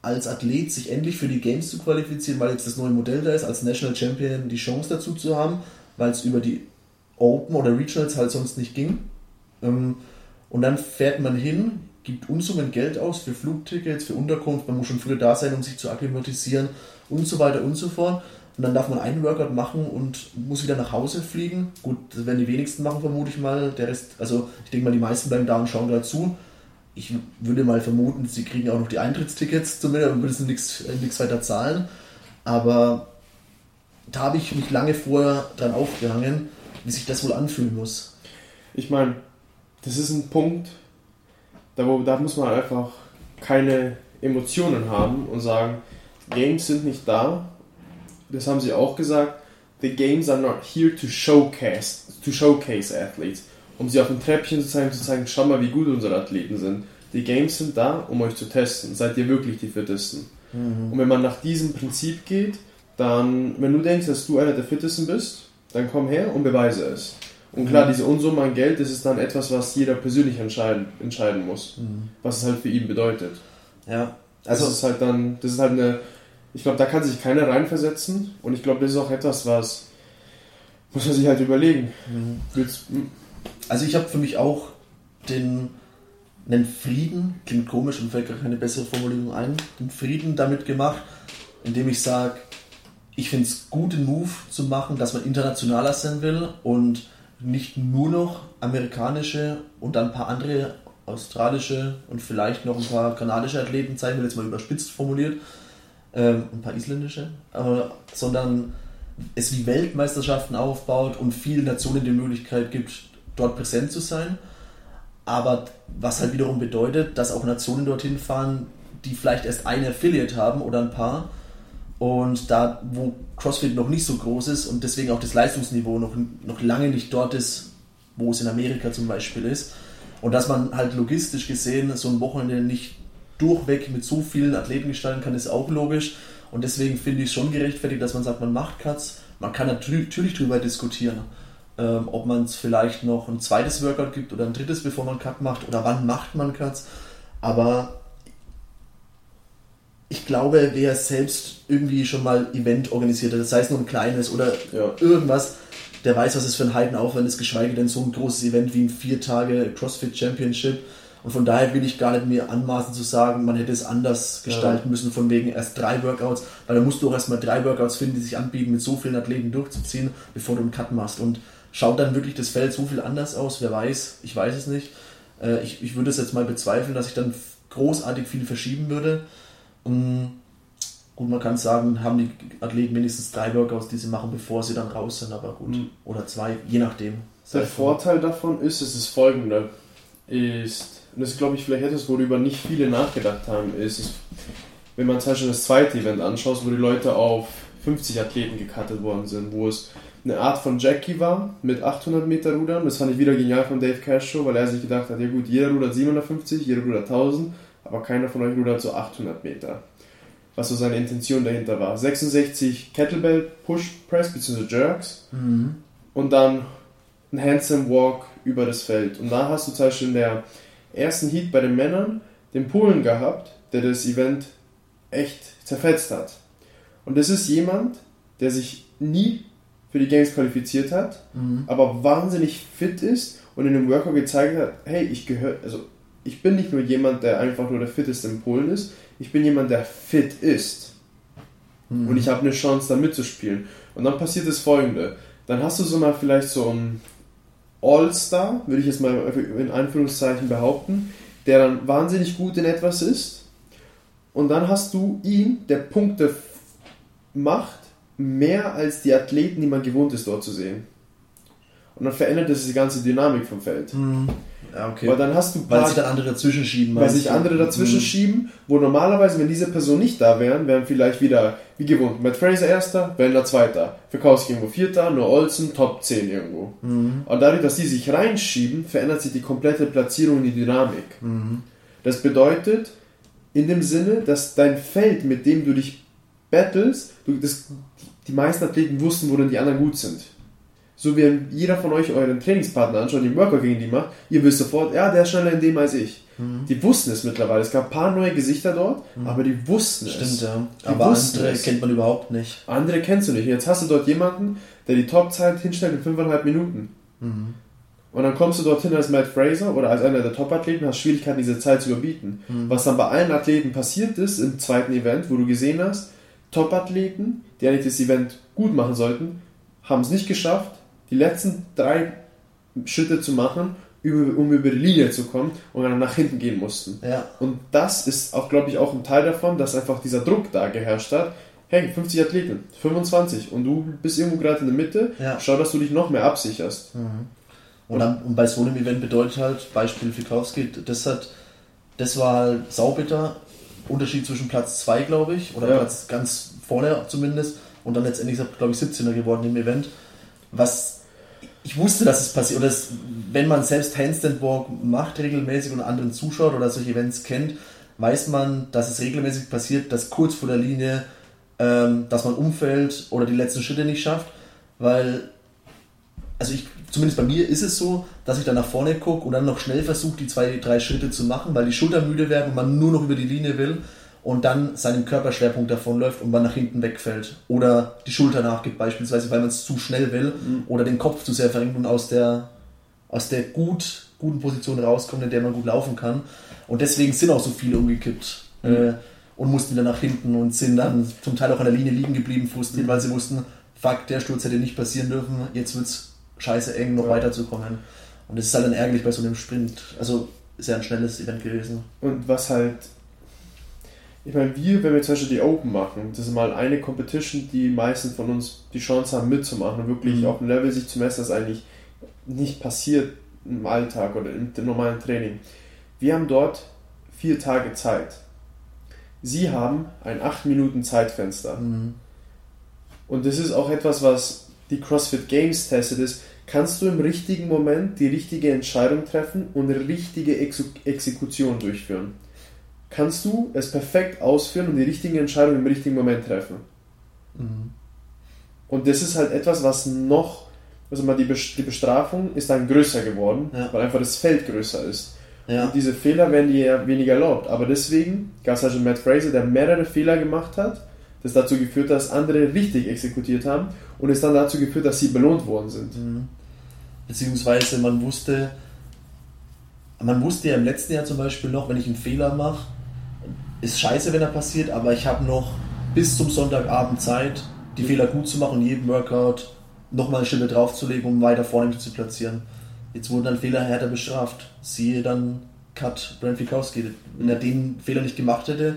als Athlet sich endlich für die Games zu qualifizieren, weil jetzt das neue Modell da ist, als National Champion die Chance dazu zu haben, weil es über die Open oder Regionals halt sonst nicht ging. Ähm, und dann fährt man hin, gibt Unsummen Geld aus für Flugtickets, für Unterkunft, man muss schon früher da sein, um sich zu akklimatisieren und so weiter und so fort. Und dann darf man einen Workout machen und muss wieder nach Hause fliegen. Gut, das werden die wenigsten machen, vermute ich mal. Der Rest, also ich denke mal, die meisten bleiben da und schauen gerade zu. Ich würde mal vermuten, sie kriegen auch noch die Eintrittstickets zumindest, dann müssen nichts weiter zahlen. Aber da habe ich mich lange vorher dran aufgehangen, wie sich das wohl anfühlen muss. Ich meine, das ist ein Punkt, da, wo, da muss man einfach keine Emotionen haben und sagen, Games sind nicht da. Das haben sie auch gesagt. The games are not here to showcase, to showcase athletes. Um sie auf dem Treppchen zu zeigen, zu zeigen, schau mal, wie gut unsere Athleten sind. Die Games sind da, um euch zu testen. Seid ihr wirklich die Fittesten? Mhm. Und wenn man nach diesem Prinzip geht, dann, wenn du denkst, dass du einer der Fittesten bist, dann komm her und beweise es. Und klar, mhm. diese Unsumme an Geld, das ist dann etwas, was jeder persönlich entscheiden, entscheiden muss, mhm. was es halt für ihn bedeutet. Ja. Also das ist halt dann, das ist halt eine, ich glaube, da kann sich keiner reinversetzen und ich glaube, das ist auch etwas, was muss man sich halt überlegen. Mhm. Hm? Also ich habe für mich auch den, den Frieden, klingt komisch und fällt gar keine bessere Formulierung ein, den Frieden damit gemacht, indem ich sage, ich finde es gut, den Move zu machen, dass man internationaler sein will und nicht nur noch amerikanische und ein paar andere australische und vielleicht noch ein paar kanadische Athleten zeigen will, jetzt mal überspitzt formuliert, ähm, ein paar isländische, äh, sondern es wie Weltmeisterschaften aufbaut und vielen Nationen die Möglichkeit gibt, dort präsent zu sein. Aber was halt wiederum bedeutet, dass auch Nationen dorthin fahren, die vielleicht erst eine Affiliate haben oder ein paar und da, wo CrossFit noch nicht so groß ist und deswegen auch das Leistungsniveau noch, noch lange nicht dort ist, wo es in Amerika zum Beispiel ist. Und dass man halt logistisch gesehen so ein Wochenende nicht durchweg mit so vielen Athleten gestalten kann, ist auch logisch. Und deswegen finde ich es schon gerechtfertigt, dass man sagt, man macht Cuts. Man kann natürlich, darüber diskutieren, ähm, ob man es vielleicht noch ein zweites Workout gibt oder ein drittes, bevor man Cut macht oder wann macht man Cuts. Aber ich glaube, wer selbst irgendwie schon mal Event organisiert hat, das heißt nur ein kleines oder ja. irgendwas, der weiß, was es für ein Heidenaufwand ist, geschweige denn so ein großes Event wie ein vier Tage CrossFit Championship. Und von daher will ich gar nicht mehr anmaßen zu sagen, man hätte es anders gestalten ja. müssen, von wegen erst drei Workouts, weil da musst du auch erstmal drei Workouts finden, die sich anbieten, mit so vielen Athleten durchzuziehen, bevor du einen Cut machst. Und schaut dann wirklich das Feld so viel anders aus? Wer weiß, ich weiß es nicht. Äh, ich, ich würde es jetzt mal bezweifeln, dass ich dann großartig viel verschieben würde. Mm, gut, man kann sagen, haben die Athleten mindestens drei Workouts, die sie machen, bevor sie dann raus sind, aber gut. Mhm. Oder zwei, je nachdem. Der Vorteil davon ist, es ist folgender, ist, und das ist glaube ich vielleicht etwas, worüber nicht viele nachgedacht haben, ist, ist wenn man zum Beispiel das zweite Event anschaut, wo die Leute auf 50 Athleten gecuttet worden sind, wo es eine Art von Jackie war mit 800 Meter Rudern. Das fand ich wieder genial von Dave Castro, weil er sich gedacht hat, ja gut, jeder rudert 750, jeder rudert 1000 aber keiner von euch rudert so 800 Meter. Was so seine Intention dahinter war. 66 Kettlebell Push Press bzw. Jerks mhm. und dann ein Handsome Walk über das Feld. Und da hast du zum Beispiel in der ersten Heat bei den Männern den Polen gehabt, der das Event echt zerfetzt hat. Und das ist jemand, der sich nie für die Games qualifiziert hat, mhm. aber wahnsinnig fit ist und in dem Workout gezeigt hat, hey, ich gehöre, also ich bin nicht nur jemand, der einfach nur der fitteste in Polen ist, ich bin jemand, der fit ist. Mhm. Und ich habe eine Chance, da mitzuspielen. Und dann passiert das folgende. Dann hast du so mal vielleicht so einen All-Star, würde ich jetzt mal in Anführungszeichen behaupten, der dann wahnsinnig gut in etwas ist. Und dann hast du ihn, der Punkte macht, mehr als die Athleten, die man gewohnt ist, dort zu sehen. Und dann verändert es die ganze Dynamik vom Feld. Mhm. Ja, okay. Weil dann hast du Weil sich dann andere dazwischen schieben. weil sich andere dazwischen Mhm. schieben, wo normalerweise, wenn diese Person nicht da wären, wären vielleicht wieder, wie gewohnt, Matt Fraser erster, Wendler zweiter, Fikowski irgendwo vierter, nur Olsen Top 10 irgendwo. Mhm. Und dadurch, dass die sich reinschieben, verändert sich die komplette Platzierung und die Dynamik. Mhm. Das bedeutet, in dem Sinne, dass dein Feld, mit dem du dich battles, du, das, die meisten Athleten wussten, worin die anderen gut sind. So wie jeder von euch euren Trainingspartner anschaut, den Workout gegen die macht, ihr wisst sofort, ja, der ist schneller in dem als ich. Mhm. Die wussten es mittlerweile. Es gab ein paar neue Gesichter dort, aber die wussten Stimmt, es. ja. Die Aber andere es. kennt man überhaupt nicht. Andere kennst du nicht. Jetzt hast du dort jemanden, der die Topzeit hinstellt in 5,5 Minuten. Mhm. Und dann kommst du dorthin als Matt Fraser oder als einer der Top-Athleten, hast Schwierigkeiten, diese Zeit zu überbieten. Mhm. Was dann bei allen Athleten passiert ist im zweiten Event, wo du gesehen hast, Top-Athleten, die eigentlich das Event gut machen sollten, haben es nicht geschafft, die letzten drei Schritte zu machen, um über die Linie zu kommen und dann nach hinten gehen mussten. Ja. Und das ist auch, glaube ich, auch ein Teil davon, dass einfach dieser Druck da geherrscht hat. Hey, 50 Athleten, 25 und du bist irgendwo gerade in der Mitte, Ja. schau, dass du dich noch mehr absicherst. Mhm. Und, dann, und bei so einem Event bedeutet halt, Beispiel Fikowski, das hat, das war halt saubitter. Unterschied zwischen Platz 2, glaube ich, oder Ja. Platz ganz vorne zumindest, und dann letztendlich, ist glaube ich, 17er geworden im Event. Was ich wusste, dass es passiert, oder wenn man selbst Handstand Walk macht regelmäßig und anderen zuschaut oder solche Events kennt, weiß man, dass es regelmäßig passiert, dass kurz vor der Linie, ähm, dass man umfällt oder die letzten Schritte nicht schafft, weil also ich, zumindest bei mir ist es so, dass ich dann nach vorne gucke und dann noch schnell versuche, die zwei, drei Schritte zu machen, weil die Schultern müde werden und man nur noch über die Linie will und dann seinen Körperschwerpunkt davonläuft und man nach hinten wegfällt. Oder die Schulter nachgibt beispielsweise, weil man es zu schnell will oder den Kopf zu sehr verrenkt und aus der, aus der gut, guten Position rauskommt, in der man gut laufen kann. Und deswegen sind auch so viele umgekippt. Äh, und mussten wieder nach hinten und sind dann zum Teil auch an der Linie liegen geblieben, frustriert, weil sie wussten, fuck, der Sturz hätte nicht passieren dürfen, jetzt wird's scheiße eng, noch Ja. weiterzukommen. Und das ist halt dann ärgerlich bei so einem Sprint. Also ist ja ein schnelles Event gewesen. Und was halt, ich meine, wir, wenn wir zum Beispiel die Open machen, das ist mal eine Competition, die meisten von uns die Chance haben mitzumachen und wirklich Mhm. auf dem Level sich zu messen, das eigentlich nicht passiert im Alltag oder im normalen Training. Wir haben dort vier Tage Zeit. Sie haben ein 8 Minuten Zeitfenster. Mhm. Und das ist auch etwas, was die CrossFit Games testet, ist, kannst du im richtigen Moment die richtige Entscheidung treffen und richtige Exu Exekution durchführen? Kannst du es perfekt ausführen und die richtige Entscheidung im richtigen Moment treffen? Mhm. Und das ist halt etwas, was noch, also mal die, die Bestrafung ist dann größer geworden, Ja. weil einfach das Feld größer ist. Ja. Und diese Fehler werden dir ja weniger erlaubt. Aber deswegen gab es also Matt Fraser, der mehrere Fehler gemacht hat, das dazu geführt hat, dass andere richtig exekutiert haben und es dann dazu geführt, dass sie belohnt worden sind. Mhm. Beziehungsweise man wusste, man wusste ja im letzten Jahr zum Beispiel noch, wenn ich einen Fehler mache, ist scheiße, wenn er passiert, aber ich habe noch bis zum Sonntagabend Zeit, die Fehler gut zu machen und jedem Workout nochmal eine Schippe draufzulegen, um weiter vorne mich zu platzieren. Jetzt wurden dann Fehler härter bestraft. Siehe dann Cut Brent Fikowski. Wenn er den Fehler nicht gemacht hätte,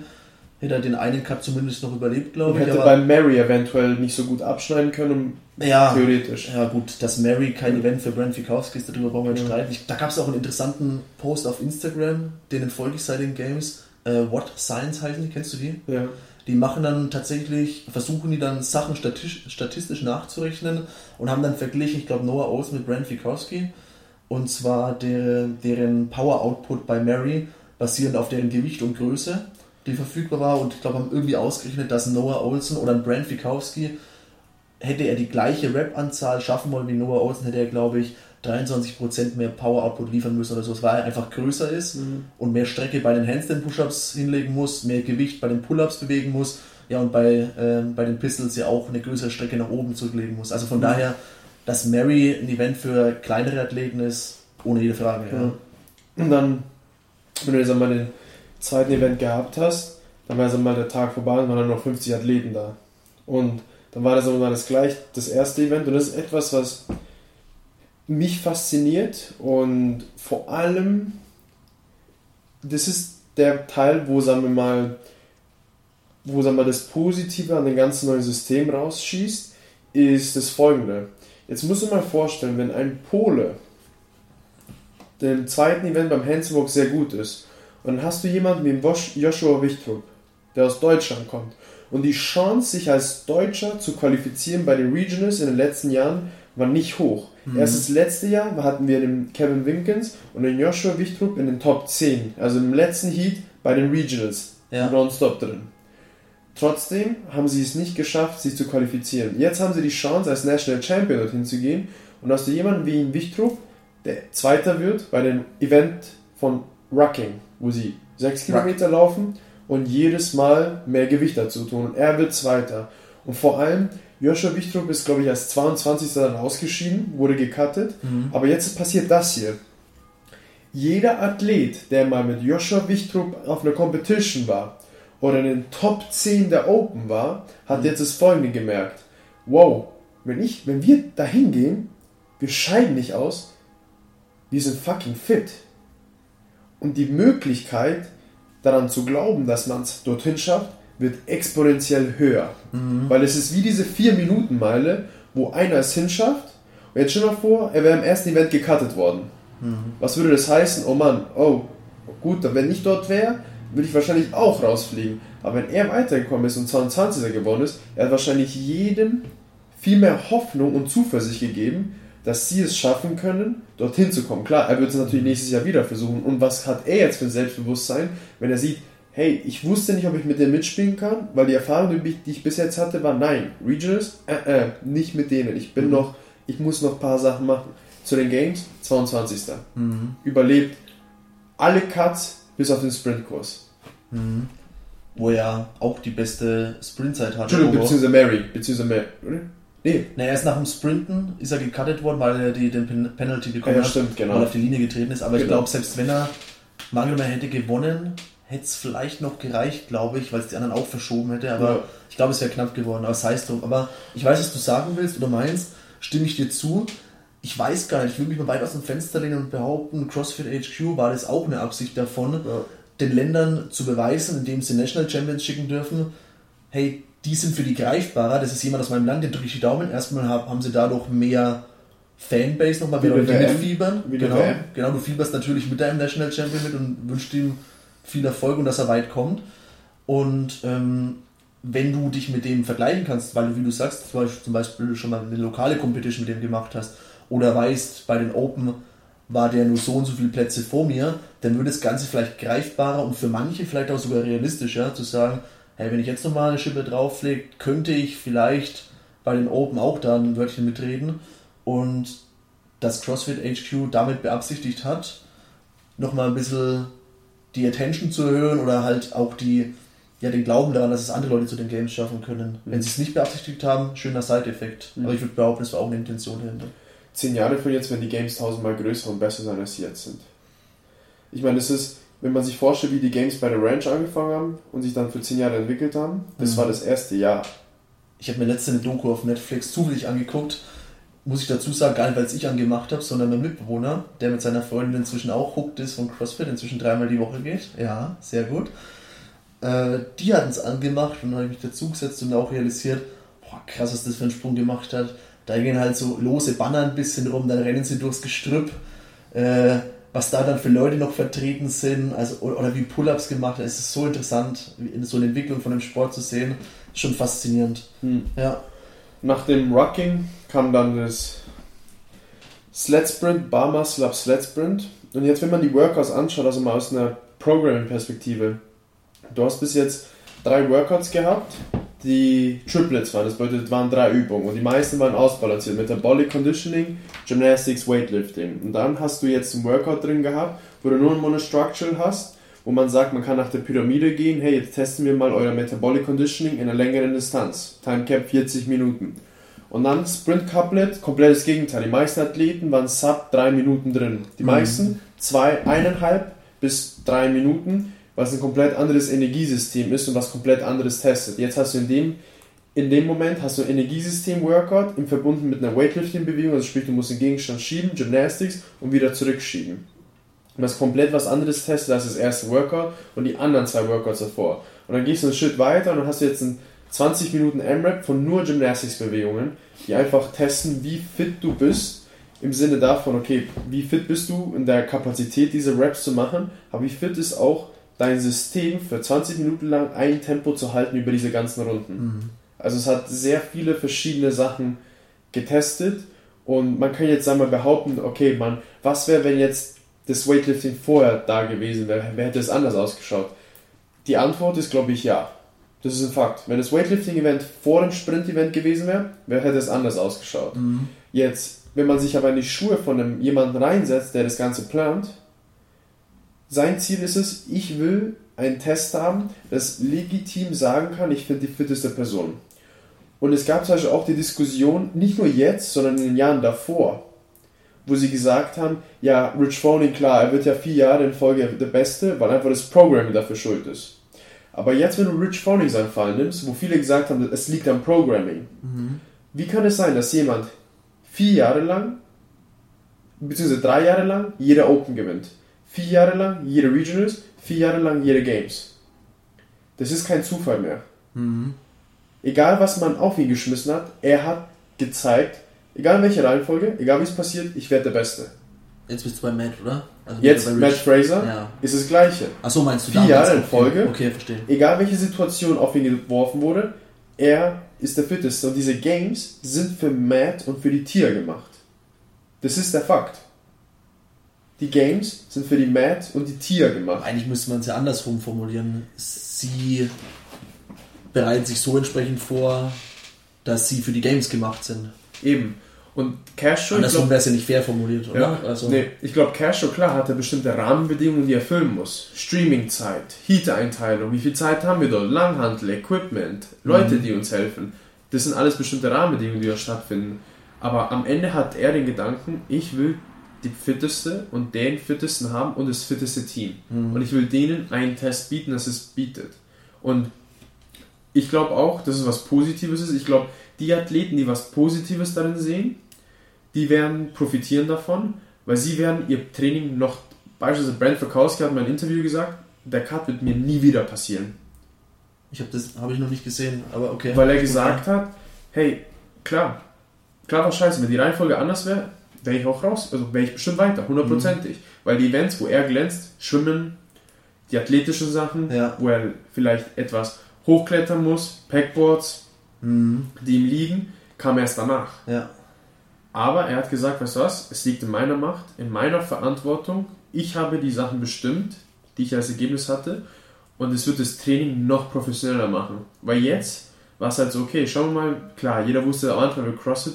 hätte er den einen Cut zumindest noch überlebt, Und glaube ich. hätte bei Mary eventuell nicht so gut abschneiden können, ja, theoretisch. ja gut, dass Mary kein Event für Brent Fikowski ist, darüber brauchen wir nicht Ja. streiten. Ich, da gab es auch einen interessanten Post auf Instagram, denen folge ich seit den Games. Äh, What Science heißen die, kennst du die? Ja. Die machen dann tatsächlich, versuchen die dann Sachen statistisch, statistisch nachzurechnen und haben dann verglichen, ich glaube, Noah Oates mit Brent Fikowski. Und zwar der, deren Power Output bei Mary basierend auf deren Gewicht und Größe, die verfügbar war. Und ich glaube, haben irgendwie ausgerechnet, dass Noah Olsen oder ein Brent Fikowski hätte er die gleiche Rap-Anzahl schaffen wollen wie Noah Olsen, hätte er, glaube ich, 23% mehr Power-Output liefern müssen oder so, weil er einfach größer ist Mhm. und mehr Strecke bei den Handstand-Push-Ups hinlegen muss, mehr Gewicht bei den Pull-Ups bewegen muss, ja und bei, ähm, bei den Pistols ja auch eine größere Strecke nach oben zurücklegen muss. Also von Mhm. daher, dass Mary ein Event für kleinere Athleten ist, ohne jede Frage. Ja. Ja. Und dann, wenn du jetzt einmal den zweiten Event gehabt hast, dann war jetzt einmal der Tag vorbei und waren dann noch 50 Athleten da. Und dann war das aber das gleich das erste Event und das ist etwas, was mich fasziniert und vor allem, das ist der Teil, wo, sagen wir mal, wo sagen wir, das Positive an dem ganzen neuen System rausschießt, ist das folgende. Jetzt musst du mal vorstellen, wenn ein Pole dem zweiten Event beim Handswalk sehr gut ist und dann hast du jemanden wie Joshua Wichtrup, der aus Deutschland kommt und die Chance, sich als Deutscher zu qualifizieren bei den Regionals in den letzten Jahren war nicht hoch. Mhm. Erst das letzte Jahr hatten wir den Kevin Winkens und den Joshua Wichtrup in den Top 10, also im letzten Heat bei den Regionals, ja. nonstop drin. Trotzdem haben sie es nicht geschafft, sich zu qualifizieren. Jetzt haben sie die Chance, als National Champion dorthin zu gehen und hast du jemanden wie ihn Wichtrup, der Zweiter wird bei dem Event von Rucking, wo sie 6 Kilometer laufen und jedes Mal mehr Gewicht dazu tun. Und er wird Zweiter. Und vor allem, Joshua Wichtrup ist, glaube ich, als 22. dann ausgeschieden, wurde gecuttet. Mhm. Aber jetzt passiert das hier. Jeder Athlet, der mal mit Joshua Wichtrup auf einer Competition war oder in den Top 10 der Open war, hat mhm. jetzt das folgende gemerkt. Wow, wenn, ich, wenn wir da hingehen, wir scheiden nicht aus, wir sind fucking fit. Und die Möglichkeit, daran zu glauben, dass man es dorthin schafft, wird exponentiell höher. Mhm. Weil es ist wie diese 4-Minuten-Meile, wo einer es hinschafft. Und jetzt stell mal vor, er wäre im ersten Event gecuttet worden. Mhm. Was würde das heißen? Oh Mann, oh, gut, wenn ich dort wäre, würde ich wahrscheinlich auch rausfliegen. Aber wenn er weitergekommen ist und 22er geworden ist, er hat wahrscheinlich jedem viel mehr Hoffnung und Zuversicht gegeben, dass sie es schaffen können, dorthin zu kommen. Klar, er wird es natürlich nächstes Jahr wieder versuchen. Und was hat er jetzt für ein Selbstbewusstsein, wenn er sieht, hey, ich wusste nicht, ob ich mit denen mitspielen kann, weil die Erfahrung, die ich bis jetzt hatte, war nein, Regionals, äh, äh, nicht mit denen. Ich bin mhm. noch, ich muss noch ein paar Sachen machen. Zu den Games, 22. Mhm. Überlebt alle Cuts bis auf den Sprintkurs. Mhm. Wo er auch die beste Sprintzeit hatte. Entschuldigung, beziehungsweise Mary, beziehungsweise Mary, oder? Nee. Na, erst nach dem Sprinten ist er gecuttet worden, weil er die, den Penalty bekommen ja, hat, stimmt, genau. weil er auf die Linie getreten ist. Aber genau. ich glaube, selbst wenn er Mangelmer hätte gewonnen, hätte es vielleicht noch gereicht, glaube ich, weil es die anderen auch verschoben hätte. Aber ja. ich glaube, es wäre knapp geworden. Aber sei es drum. Aber ich weiß, was du sagen willst oder meinst. Stimme ich dir zu. Ich weiß gar nicht, ich will mich mal weit aus dem Fenster lehnen und behaupten, CrossFit HQ war das auch eine Absicht davon, ja. den Ländern zu beweisen, indem sie National Champions schicken dürfen, hey, die sind für die greifbarer. Das ist jemand aus meinem Land, den drücke ich die Daumen. Erstmal haben sie dadurch mehr Fanbase nochmal, wieder die mitfiebern. Genau, genau, du fieberst natürlich mit deinem National Champion mit und wünschst ihm viel Erfolg und dass er weit kommt. Und ähm, wenn du dich mit dem vergleichen kannst, weil du, wie du sagst, zum Beispiel schon mal eine lokale Competition mit dem gemacht hast oder weißt, bei den Open war der nur so und so viele Plätze vor mir, dann wird das Ganze vielleicht greifbarer und für manche vielleicht auch sogar realistischer zu sagen, hey, wenn ich jetzt nochmal eine Schippe drauflege, könnte ich vielleicht bei den Open auch da ein Wörtchen mitreden. Und das CrossFit HQ damit beabsichtigt hat, nochmal ein bisschen die Attention zu erhöhen oder halt auch die, ja, den Glauben daran, dass es andere Leute zu den Games schaffen können. Mhm. Wenn sie es nicht beabsichtigt haben, schöner Side-Effekt. Mhm. Aber ich würde behaupten, es war auch eine Intention dahinter. Zehn Jahre von jetzt, wenn die Games tausendmal größer und besser sein, als sie jetzt sind. Ich meine, es ist, wenn man sich vorstellt, wie die Games bei der Ranch angefangen haben und sich dann für zehn Jahre entwickelt haben, das mhm. war das erste Jahr. Ich habe mir letzte Doku auf Netflix zufällig angeguckt, muss ich dazu sagen, gar nicht, weil es ich angemacht habe, sondern mein Mitbewohner, der mit seiner Freundin inzwischen auch hooked ist von CrossFit, inzwischen dreimal die Woche geht. Ja, sehr gut. Äh, die hatten es angemacht und dann habe ich mich dazu gesetzt und auch realisiert, boah, krass, was das für einen Sprung gemacht hat. Da gehen halt so lose Banner ein bisschen rum, dann rennen sie durchs Gestrüpp. Äh, was da dann für Leute noch vertreten sind, also oder wie Pull-ups gemacht es ist so interessant, so eine Entwicklung von dem Sport zu sehen, schon faszinierend. Hm. Ja. Nach dem Rocking kam dann das Sled Sprint, Bar Muscle Up Sled Sprint. Und jetzt, wenn man die Workouts anschaut, also mal aus einer Programming-Perspektive, du hast bis jetzt drei Workouts gehabt, die Triplets waren. Das bedeutet, waren drei Übungen und die meisten waren ausbalanciert. Metabolic Conditioning, Gymnastics, Weightlifting. Und dann hast du jetzt ein Workout drin gehabt, wo du nur ein Monostructural hast, wo man sagt, man kann nach der Pyramide gehen, hey, jetzt testen wir mal euer Metabolic Conditioning in einer längeren Distanz. Time Cap 40 Minuten. Und dann Sprint Couplet, komplettes Gegenteil. Die meisten Athleten waren sub drei Minuten drin. Die mhm. meisten zwei, eineinhalb bis drei Minuten was ein komplett anderes Energiesystem ist und was komplett anderes testet. Jetzt hast du in dem, in dem Moment hast du ein Energiesystem-Workout im Verbunden mit einer Weightlifting-Bewegung, also sprich, du musst den Gegenstand schieben, Gymnastics und wieder zurückschieben. Was komplett was anderes testet als das erste Workout und die anderen zwei Workouts davor. Und dann gehst du einen Schritt weiter und dann hast du jetzt ein 20 Minuten M-Rap von nur Gymnastics-Bewegungen, die einfach testen, wie fit du bist, im Sinne davon, okay, wie fit bist du in der Kapazität, diese Raps zu machen, aber wie fit ist auch dein System für 20 Minuten lang ein Tempo zu halten über diese ganzen Runden. Mhm. Also es hat sehr viele verschiedene Sachen getestet und man kann jetzt einmal behaupten, okay, man, was wäre, wenn jetzt das Weightlifting vorher da gewesen wäre? Wer hätte es anders ausgeschaut? Die Antwort ist, glaube ich, ja. Das ist ein Fakt. Wenn das Weightlifting-Event vor dem Sprint-Event gewesen wäre, wer hätte es anders ausgeschaut. Mhm. Jetzt, wenn man sich aber in die Schuhe von einem, jemanden reinsetzt, der das Ganze plant, sein Ziel ist es, ich will einen Test haben, das legitim sagen kann, ich finde die fitteste Person. Und es gab zum Beispiel auch die Diskussion, nicht nur jetzt, sondern in den Jahren davor, wo sie gesagt haben, ja, Rich Froning, klar, er wird ja vier Jahre in Folge der Beste, weil einfach das Programming dafür schuld ist. Aber jetzt, wenn du Rich Froning seinen Fall nimmst, wo viele gesagt haben, es liegt am Programming, mhm. wie kann es sein, dass jemand vier Jahre lang, beziehungsweise drei Jahre lang, jeder Open gewinnt? Vier Jahre lang jede Regionals, vier Jahre lang jede Games. Das ist kein Zufall mehr. Mhm. Egal, was man auf ihn geschmissen hat, er hat gezeigt, egal in welcher Reihenfolge, egal wie es passiert, ich werde der Beste. Jetzt bist du bei Matt, oder? Also Jetzt Matt Fraser ja. ist das Gleiche. Achso, meinst du Vier Jahre in Folge. Okay, okay, verstehe. Egal welche Situation auf ihn geworfen wurde, er ist der Fitteste. Und diese Games sind für Matt und für die Tier gemacht. Das ist der Fakt. Die Games sind für die Matt und die Tier gemacht. Eigentlich müsste man es ja andersrum formulieren. Sie bereiten sich so entsprechend vor, dass sie für die Games gemacht sind. Eben. Und Castro. Andersrum wäre es ja nicht fair formuliert, oder? Ja, also. Nee, ich glaube, Castro, klar, hat er bestimmte Rahmenbedingungen, die er erfüllen muss. Streamingzeit, Heat-Einteilung, wie viel Zeit haben wir dort, Langhandel, Equipment, Leute, mhm. die uns helfen. Das sind alles bestimmte Rahmenbedingungen, die da stattfinden. Aber am Ende hat er den Gedanken, ich will die fitteste und den fittesten haben und das fitteste Team. Mhm. Und ich will denen einen Test bieten, dass es bietet. Und ich glaube auch, dass es was Positives ist. Ich glaube, die Athleten, die was Positives darin sehen, die werden profitieren davon, weil sie werden ihr Training noch, beispielsweise Brent Verkowski hat in meinem Interview gesagt, der Cut wird mir nie wieder passieren. Ich habe das habe ich noch nicht gesehen, aber okay. Weil er gesagt hat, hey, klar, klar war scheiße, wenn die Reihenfolge anders wäre, wäre ich auch raus, also wäre ich bestimmt weiter, hundertprozentig. Mhm. Weil die Events, wo er glänzt, Schwimmen, die athletischen Sachen, ja. wo er vielleicht etwas hochklettern muss, Packboards, mhm. die ihm liegen, kam erst danach. Ja. Aber er hat gesagt, weißt du was, es liegt in meiner Macht, in meiner Verantwortung. Ich habe die Sachen bestimmt, die ich als Ergebnis hatte. Und es wird das Training noch professioneller machen. Weil jetzt war es halt so, okay, schauen wir mal, klar, jeder wusste, am Anfang wird CrossFit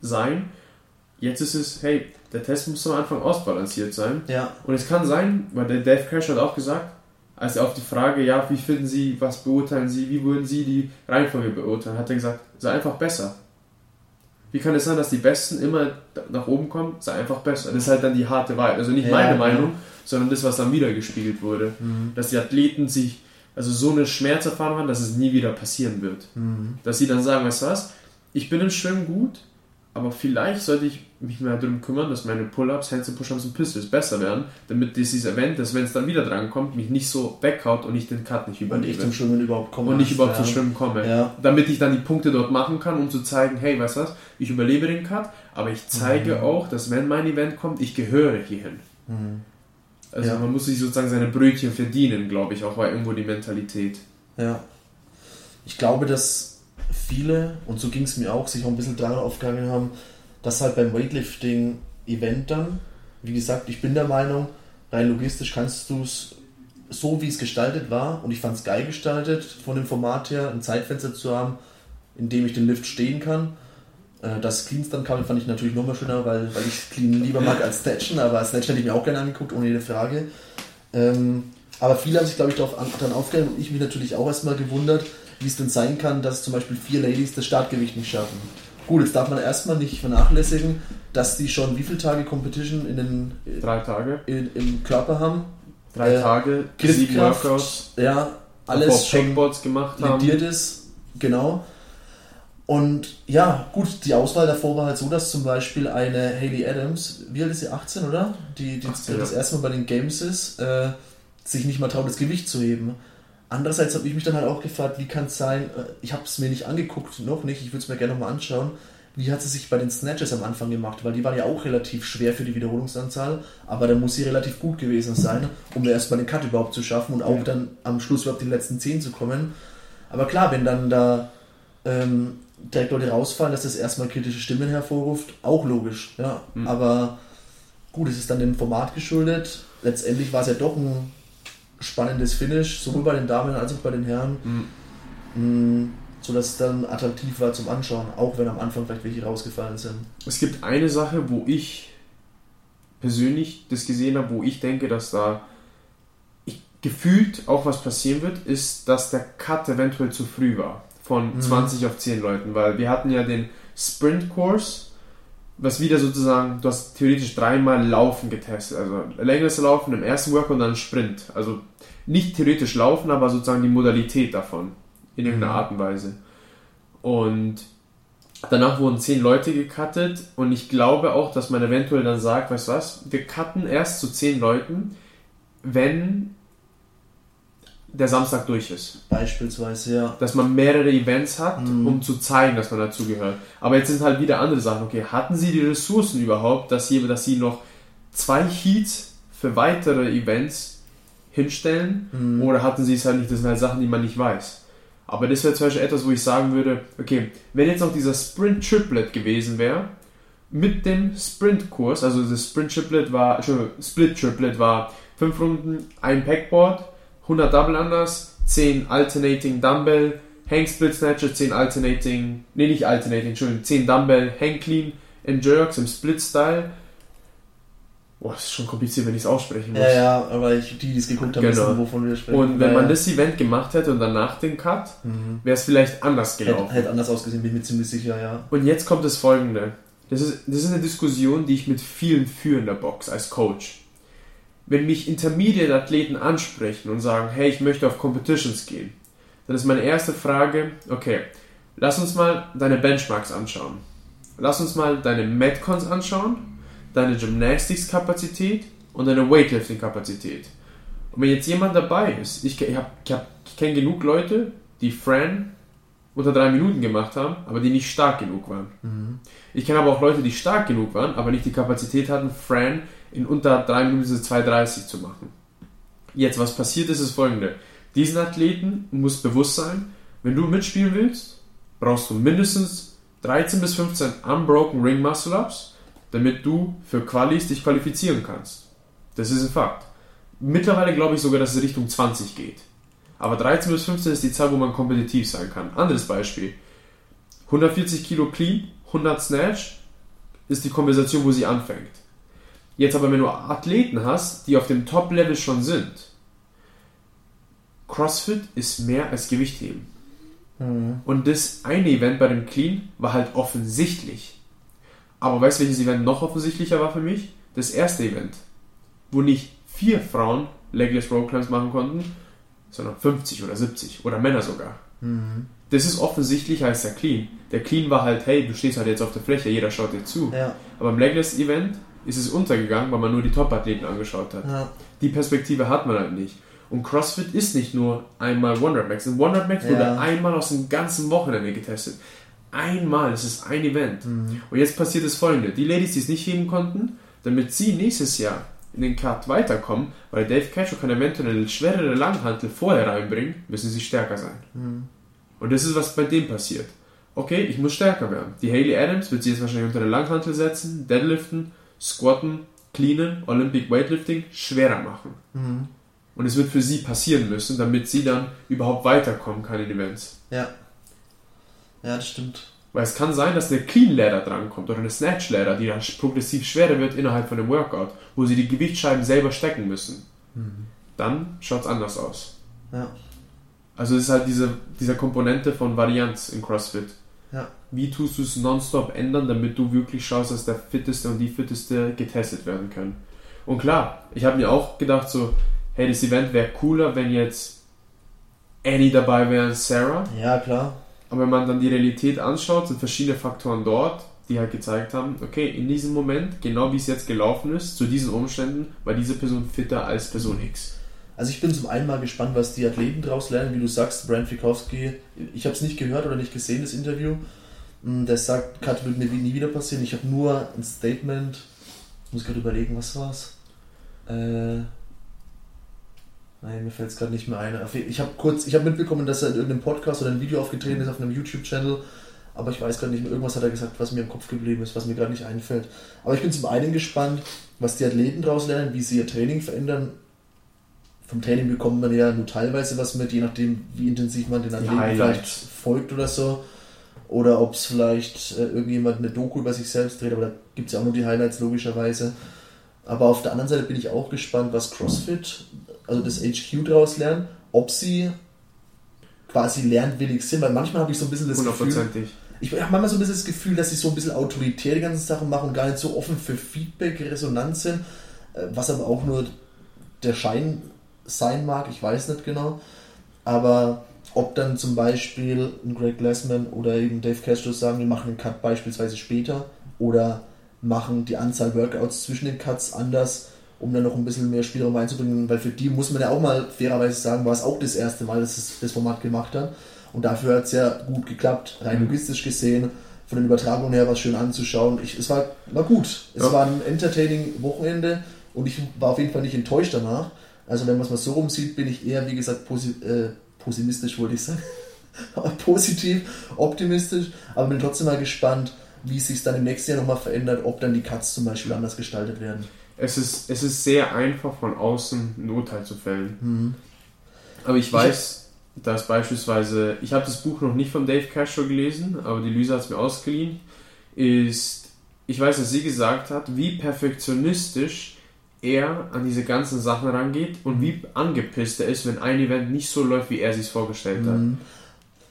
sein. Jetzt ist es, hey, der Test muss am Anfang ausbalanciert sein. Ja. Und es kann sein, weil der Dave Crash hat auch gesagt, als er auf die Frage, ja, wie finden Sie, was beurteilen Sie, wie würden Sie die Reihenfolge beurteilen, hat er gesagt, sei einfach besser. Wie kann es sein, dass die Besten immer nach oben kommen? Sei einfach besser. Das ist halt dann die harte Wahrheit. Also nicht ja, meine Meinung, ja. sondern das, was dann wieder gespiegelt wurde. Mhm. Dass die Athleten sich also so eine Schmerzerfahrung haben, dass es nie wieder passieren wird. Mhm. Dass sie dann sagen, weißt du was, ich bin im Schwimmen gut, aber vielleicht sollte ich mich mehr darum kümmern, dass meine Pull-Ups, Handstand Push-Ups und Pistols besser werden, damit dieses Event, dass wenn es dann wieder dran kommt, mich nicht so weghaut und ich den Cut nicht überlebe. Und ich zum Schwimmen überhaupt komme. Und nicht überhaupt ja. zum Schwimmen komme. Ja. Damit ich dann die Punkte dort machen kann, um zu zeigen, hey, weißt du was, ich überlebe den Cut, aber ich zeige mhm. auch, dass wenn mein Event kommt, ich gehöre hierhin. Mhm. Also ja. man muss sich sozusagen seine Brötchen verdienen, glaube ich, auch war irgendwo die Mentalität. Ja. Ich glaube, dass viele, und so ging es mir auch, sich auch ein bisschen daran aufgegangen haben, dass halt beim Weightlifting-Event dann, wie gesagt, ich bin der Meinung, rein logistisch kannst du es so, wie es gestaltet war, und ich fand es geil gestaltet, von dem Format her, ein Zeitfenster zu haben, in dem ich den Lift stehen kann. Äh, das Cleans dann kam, fand ich natürlich nochmal schöner, weil, weil ich Clean lieber mag als Snatchen, aber Snatchen hätte ich mir auch gerne angeguckt, ohne jede Frage. Ähm, aber viele haben sich, glaube ich, darauf dann aufgehört und ich mich natürlich auch erstmal gewundert, wie es denn sein kann, dass zum Beispiel vier Ladies das Startgewicht nicht schaffen. Gut, jetzt darf man erstmal nicht vernachlässigen, dass die schon wie viele Tage Competition in den drei Tage in, im Körper haben. Drei äh, Tage, sieben Workouts, ja, alles schon gemacht haben. ist, genau. Und ja, gut, die Auswahl davor war halt so, dass zum Beispiel eine Haley Adams, wie alt ist sie, 18, oder? Die, die 18, das ja. erste Mal bei den Games ist, äh, sich nicht mal traut, das Gewicht zu heben. Andererseits habe ich mich dann halt auch gefragt, wie kann es sein, äh, ich habe es mir nicht angeguckt, noch nicht, ich würde es mir gerne nochmal anschauen, wie hat sie sich bei den Snatches am Anfang gemacht, weil die waren ja auch relativ schwer für die Wiederholungsanzahl, aber dann muss sie relativ gut gewesen sein, um erstmal den Cut überhaupt zu schaffen und auch ja. dann am Schluss überhaupt die letzten 10 zu kommen. Aber klar, wenn dann da ähm, direkt Leute rausfallen, dass das erstmal kritische Stimmen hervorruft, auch logisch, ja. Mhm. Aber gut, es ist dann dem Format geschuldet. Letztendlich war es ja doch ein spannendes Finish, sowohl bei den Damen als auch bei den Herren. Mhm. Sodass es dann attraktiv war zum Anschauen, auch wenn am Anfang vielleicht welche rausgefallen sind. Es gibt eine Sache, wo ich persönlich das gesehen habe, wo ich denke, dass da gefühlt auch was passieren wird, ist, dass der Cut eventuell zu früh war. Von mhm. 20 auf 10 Leuten, weil wir hatten ja den Sprint-Kurs, was wieder sozusagen, du hast theoretisch dreimal Laufen getestet. Also längeres Laufen im ersten Workout und dann Sprint. Also nicht theoretisch Laufen, aber sozusagen die Modalität davon. In irgendeiner mhm. Art und Weise. Und danach wurden 10 Leute gecuttet und ich glaube auch, dass man eventuell dann sagt, weißt du was, wir cutten erst zu 10 Leuten, wenn der Samstag durch ist. Beispielsweise, ja. Dass man mehrere Events hat, mhm. um zu zeigen, dass man dazugehört. Aber jetzt sind halt wieder andere Sachen. Okay, hatten sie die Ressourcen überhaupt, dass sie, dass sie noch zwei Heats für weitere Events hinstellen? Mhm. Oder hatten sie es halt nicht? Das sind halt Sachen, die man nicht weiß. Aber das wäre zum Beispiel etwas, wo ich sagen würde, okay, wenn jetzt noch dieser Sprint Triplet gewesen wäre, mit dem Sprint-Kurs, also das Sprint Triplet war, Entschuldigung, Split Triplet war fünf Runden, ein Packboard, 100 Double Unders, 10 Alternating Dumbbell, Hang Split Snatcher, 10 Alternating, nee nicht Alternating, Entschuldigung, 10 Dumbbell, Hang Clean and Jerks im Split Style. Boah, das ist schon kompliziert, wenn ich es aussprechen muss. Ja, ja, aber ich, die, die es geguckt haben, genau. wissen, wovon wir sprechen. Und wenn ja, man ja. das Event gemacht hätte und danach den Cut, mhm. wäre es vielleicht anders gelaufen. Hätte, hätte anders ausgesehen, bin ich mir ziemlich sicher, ja. Und jetzt kommt das folgende. Das ist, das ist eine Diskussion, die ich mit vielen führe in der Box als Coach wenn mich Intermediate-Athleten ansprechen und sagen, hey, ich möchte auf Competitions gehen, dann ist meine erste Frage, okay, lass uns mal deine Benchmarks anschauen. Lass uns mal deine Metcons anschauen, deine Gymnastics-Kapazität und deine Weightlifting-Kapazität. Und wenn jetzt jemand dabei ist, ich, ich, ich, ich kenne genug Leute, die Fran unter drei Minuten gemacht haben, aber die nicht stark genug waren. Mhm. Ich kenne aber auch Leute, die stark genug waren, aber nicht die Kapazität hatten, Fran in unter 3 Minuten 2,30 zu machen. Jetzt, was passiert ist, ist folgende. Diesen Athleten muss bewusst sein, wenn du mitspielen willst, brauchst du mindestens 13 bis 15 Unbroken Ring Muscle Ups, damit du für Qualis dich qualifizieren kannst. Das ist ein Fakt. Mittlerweile glaube ich sogar, dass es Richtung 20 geht. Aber 13 bis 15 ist die Zahl, wo man kompetitiv sein kann. Anderes Beispiel. 140 Kilo Clean, 100 Snatch ist die Kompensation, wo sie anfängt. Jetzt aber, wenn du Athleten hast, die auf dem Top-Level schon sind, CrossFit ist mehr als Gewichtheben. Mhm. Und das eine Event bei dem Clean war halt offensichtlich. Aber weißt du, welches Event noch offensichtlicher war für mich? Das erste Event, wo nicht vier Frauen Legless Row Climbs machen konnten, sondern 50 oder 70 oder Männer sogar. Mhm. Das ist offensichtlicher als der Clean. Der Clean war halt, hey, du stehst halt jetzt auf der Fläche, jeder schaut dir zu. Ja. Aber im Legless Event ist es untergegangen, weil man nur die Top-Athleten angeschaut hat. Ja. Die Perspektive hat man halt nicht. Und CrossFit ist nicht nur einmal One Max. Ein One Max wurde ja. einmal aus dem ganzen Wochenende getestet. Einmal, es ist ein Event. Mhm. Und jetzt passiert das folgende. Die Ladies, die es nicht heben konnten, damit sie nächstes Jahr in den Cut weiterkommen, weil Dave Cashew kann eventuell eine schwerere Langhantel vorher reinbringen, müssen sie stärker sein. Mhm. Und das ist, was bei dem passiert. Okay, ich muss stärker werden. Die Haley Adams wird sie jetzt wahrscheinlich unter eine Langhantel setzen, deadliften Squatten, Cleanen, Olympic Weightlifting schwerer machen. Mhm. Und es wird für sie passieren müssen, damit sie dann überhaupt weiterkommen kann in Events. Ja. Ja, das stimmt. Weil es kann sein, dass eine Clean Ladder drankommt oder eine Snatch Ladder, die dann progressiv schwerer wird innerhalb von dem Workout, wo sie die Gewichtsscheiben selber stecken müssen. Mhm. Dann schaut es anders aus. Ja. Also es ist halt diese, diese Komponente von Varianz in CrossFit. Ja. Wie tust du es nonstop ändern, damit du wirklich schaust, dass der Fitteste und die Fitteste getestet werden können? Und klar, ich habe mir auch gedacht, so, hey, das Event wäre cooler, wenn jetzt Annie dabei wäre und Sarah. Ja, klar. Aber wenn man dann die Realität anschaut, sind verschiedene Faktoren dort, die halt gezeigt haben, okay, in diesem Moment, genau wie es jetzt gelaufen ist, zu diesen Umständen, war diese Person fitter als Person X. Also ich bin zum einen mal gespannt, was die Athleten daraus lernen. Wie du sagst, Brand Fikowski, ich habe es nicht gehört oder nicht gesehen, das Interview. Mm, Der sagt, Cut wird mir nie wieder passieren. Ich habe nur ein Statement, ich muss gerade überlegen, was war's? Äh, nein, mir fällt es gerade nicht mehr ein. Ich habe kurz, ich habe mitbekommen, dass er in irgendeinem Podcast oder einem Video aufgetreten ist auf einem YouTube-Channel, aber ich weiß gerade nicht mehr, irgendwas hat er gesagt, was mir im Kopf geblieben ist, was mir gerade nicht einfällt. Aber ich bin zum einen gespannt, was die Athleten daraus lernen, wie sie ihr Training verändern. Vom Training bekommt man ja nur teilweise was mit, je nachdem, wie intensiv man den Athleten vielleicht folgt oder so. Oder ob es vielleicht äh, irgendjemand eine Doku über sich selbst dreht, aber da gibt es ja auch nur die Highlights logischerweise. Aber auf der anderen Seite bin ich auch gespannt, was CrossFit, also das HQ daraus lernt, ob sie quasi lernwillig sind, weil manchmal habe ich so ein bisschen das Gefühl, ich habe manchmal so ein bisschen das Gefühl, dass sie so ein bisschen autoritär die ganzen Sachen machen und gar nicht so offen für Feedback, Resonanz sind, äh, was aber auch nur der Schein sein mag, ich weiß nicht genau. Aber ob dann zum Beispiel ein Greg Glassman oder eben Dave Castro sagen, wir machen den Cut beispielsweise später oder machen die Anzahl Workouts zwischen den Cuts anders, um dann noch ein bisschen mehr Spielraum einzubringen, weil für die muss man ja auch mal fairerweise sagen, war es auch das erste Mal, dass es das Format gemacht hat. Und dafür hat es ja gut geklappt, rein Mhm. logistisch gesehen, von den Übertragungen her war es schön anzuschauen. Ich, es war, war gut. Es Ja. war ein entertaining Wochenende und ich war auf jeden Fall nicht enttäuscht danach. Also wenn man es mal so rumsieht, bin ich eher, wie gesagt, posi äh, pessimistisch, wollte ich sagen. Aber positiv, optimistisch, aber bin trotzdem mal gespannt, wie es sich dann im nächsten Jahr nochmal verändert, ob dann die Cuts zum Beispiel anders gestaltet werden. Es ist, es ist sehr einfach von außen ein Urteil zu fällen. Mhm. Aber ich weiß, dass beispielsweise, ich habe das Buch noch nicht von Dave Castro gelesen, aber die Lisa hat es mir ausgeliehen, ist, ich weiß, dass sie gesagt hat, wie perfektionistisch er an diese ganzen Sachen rangeht und wie angepisst er ist, wenn ein Event nicht so läuft, wie er sich vorgestellt hat. Mhm.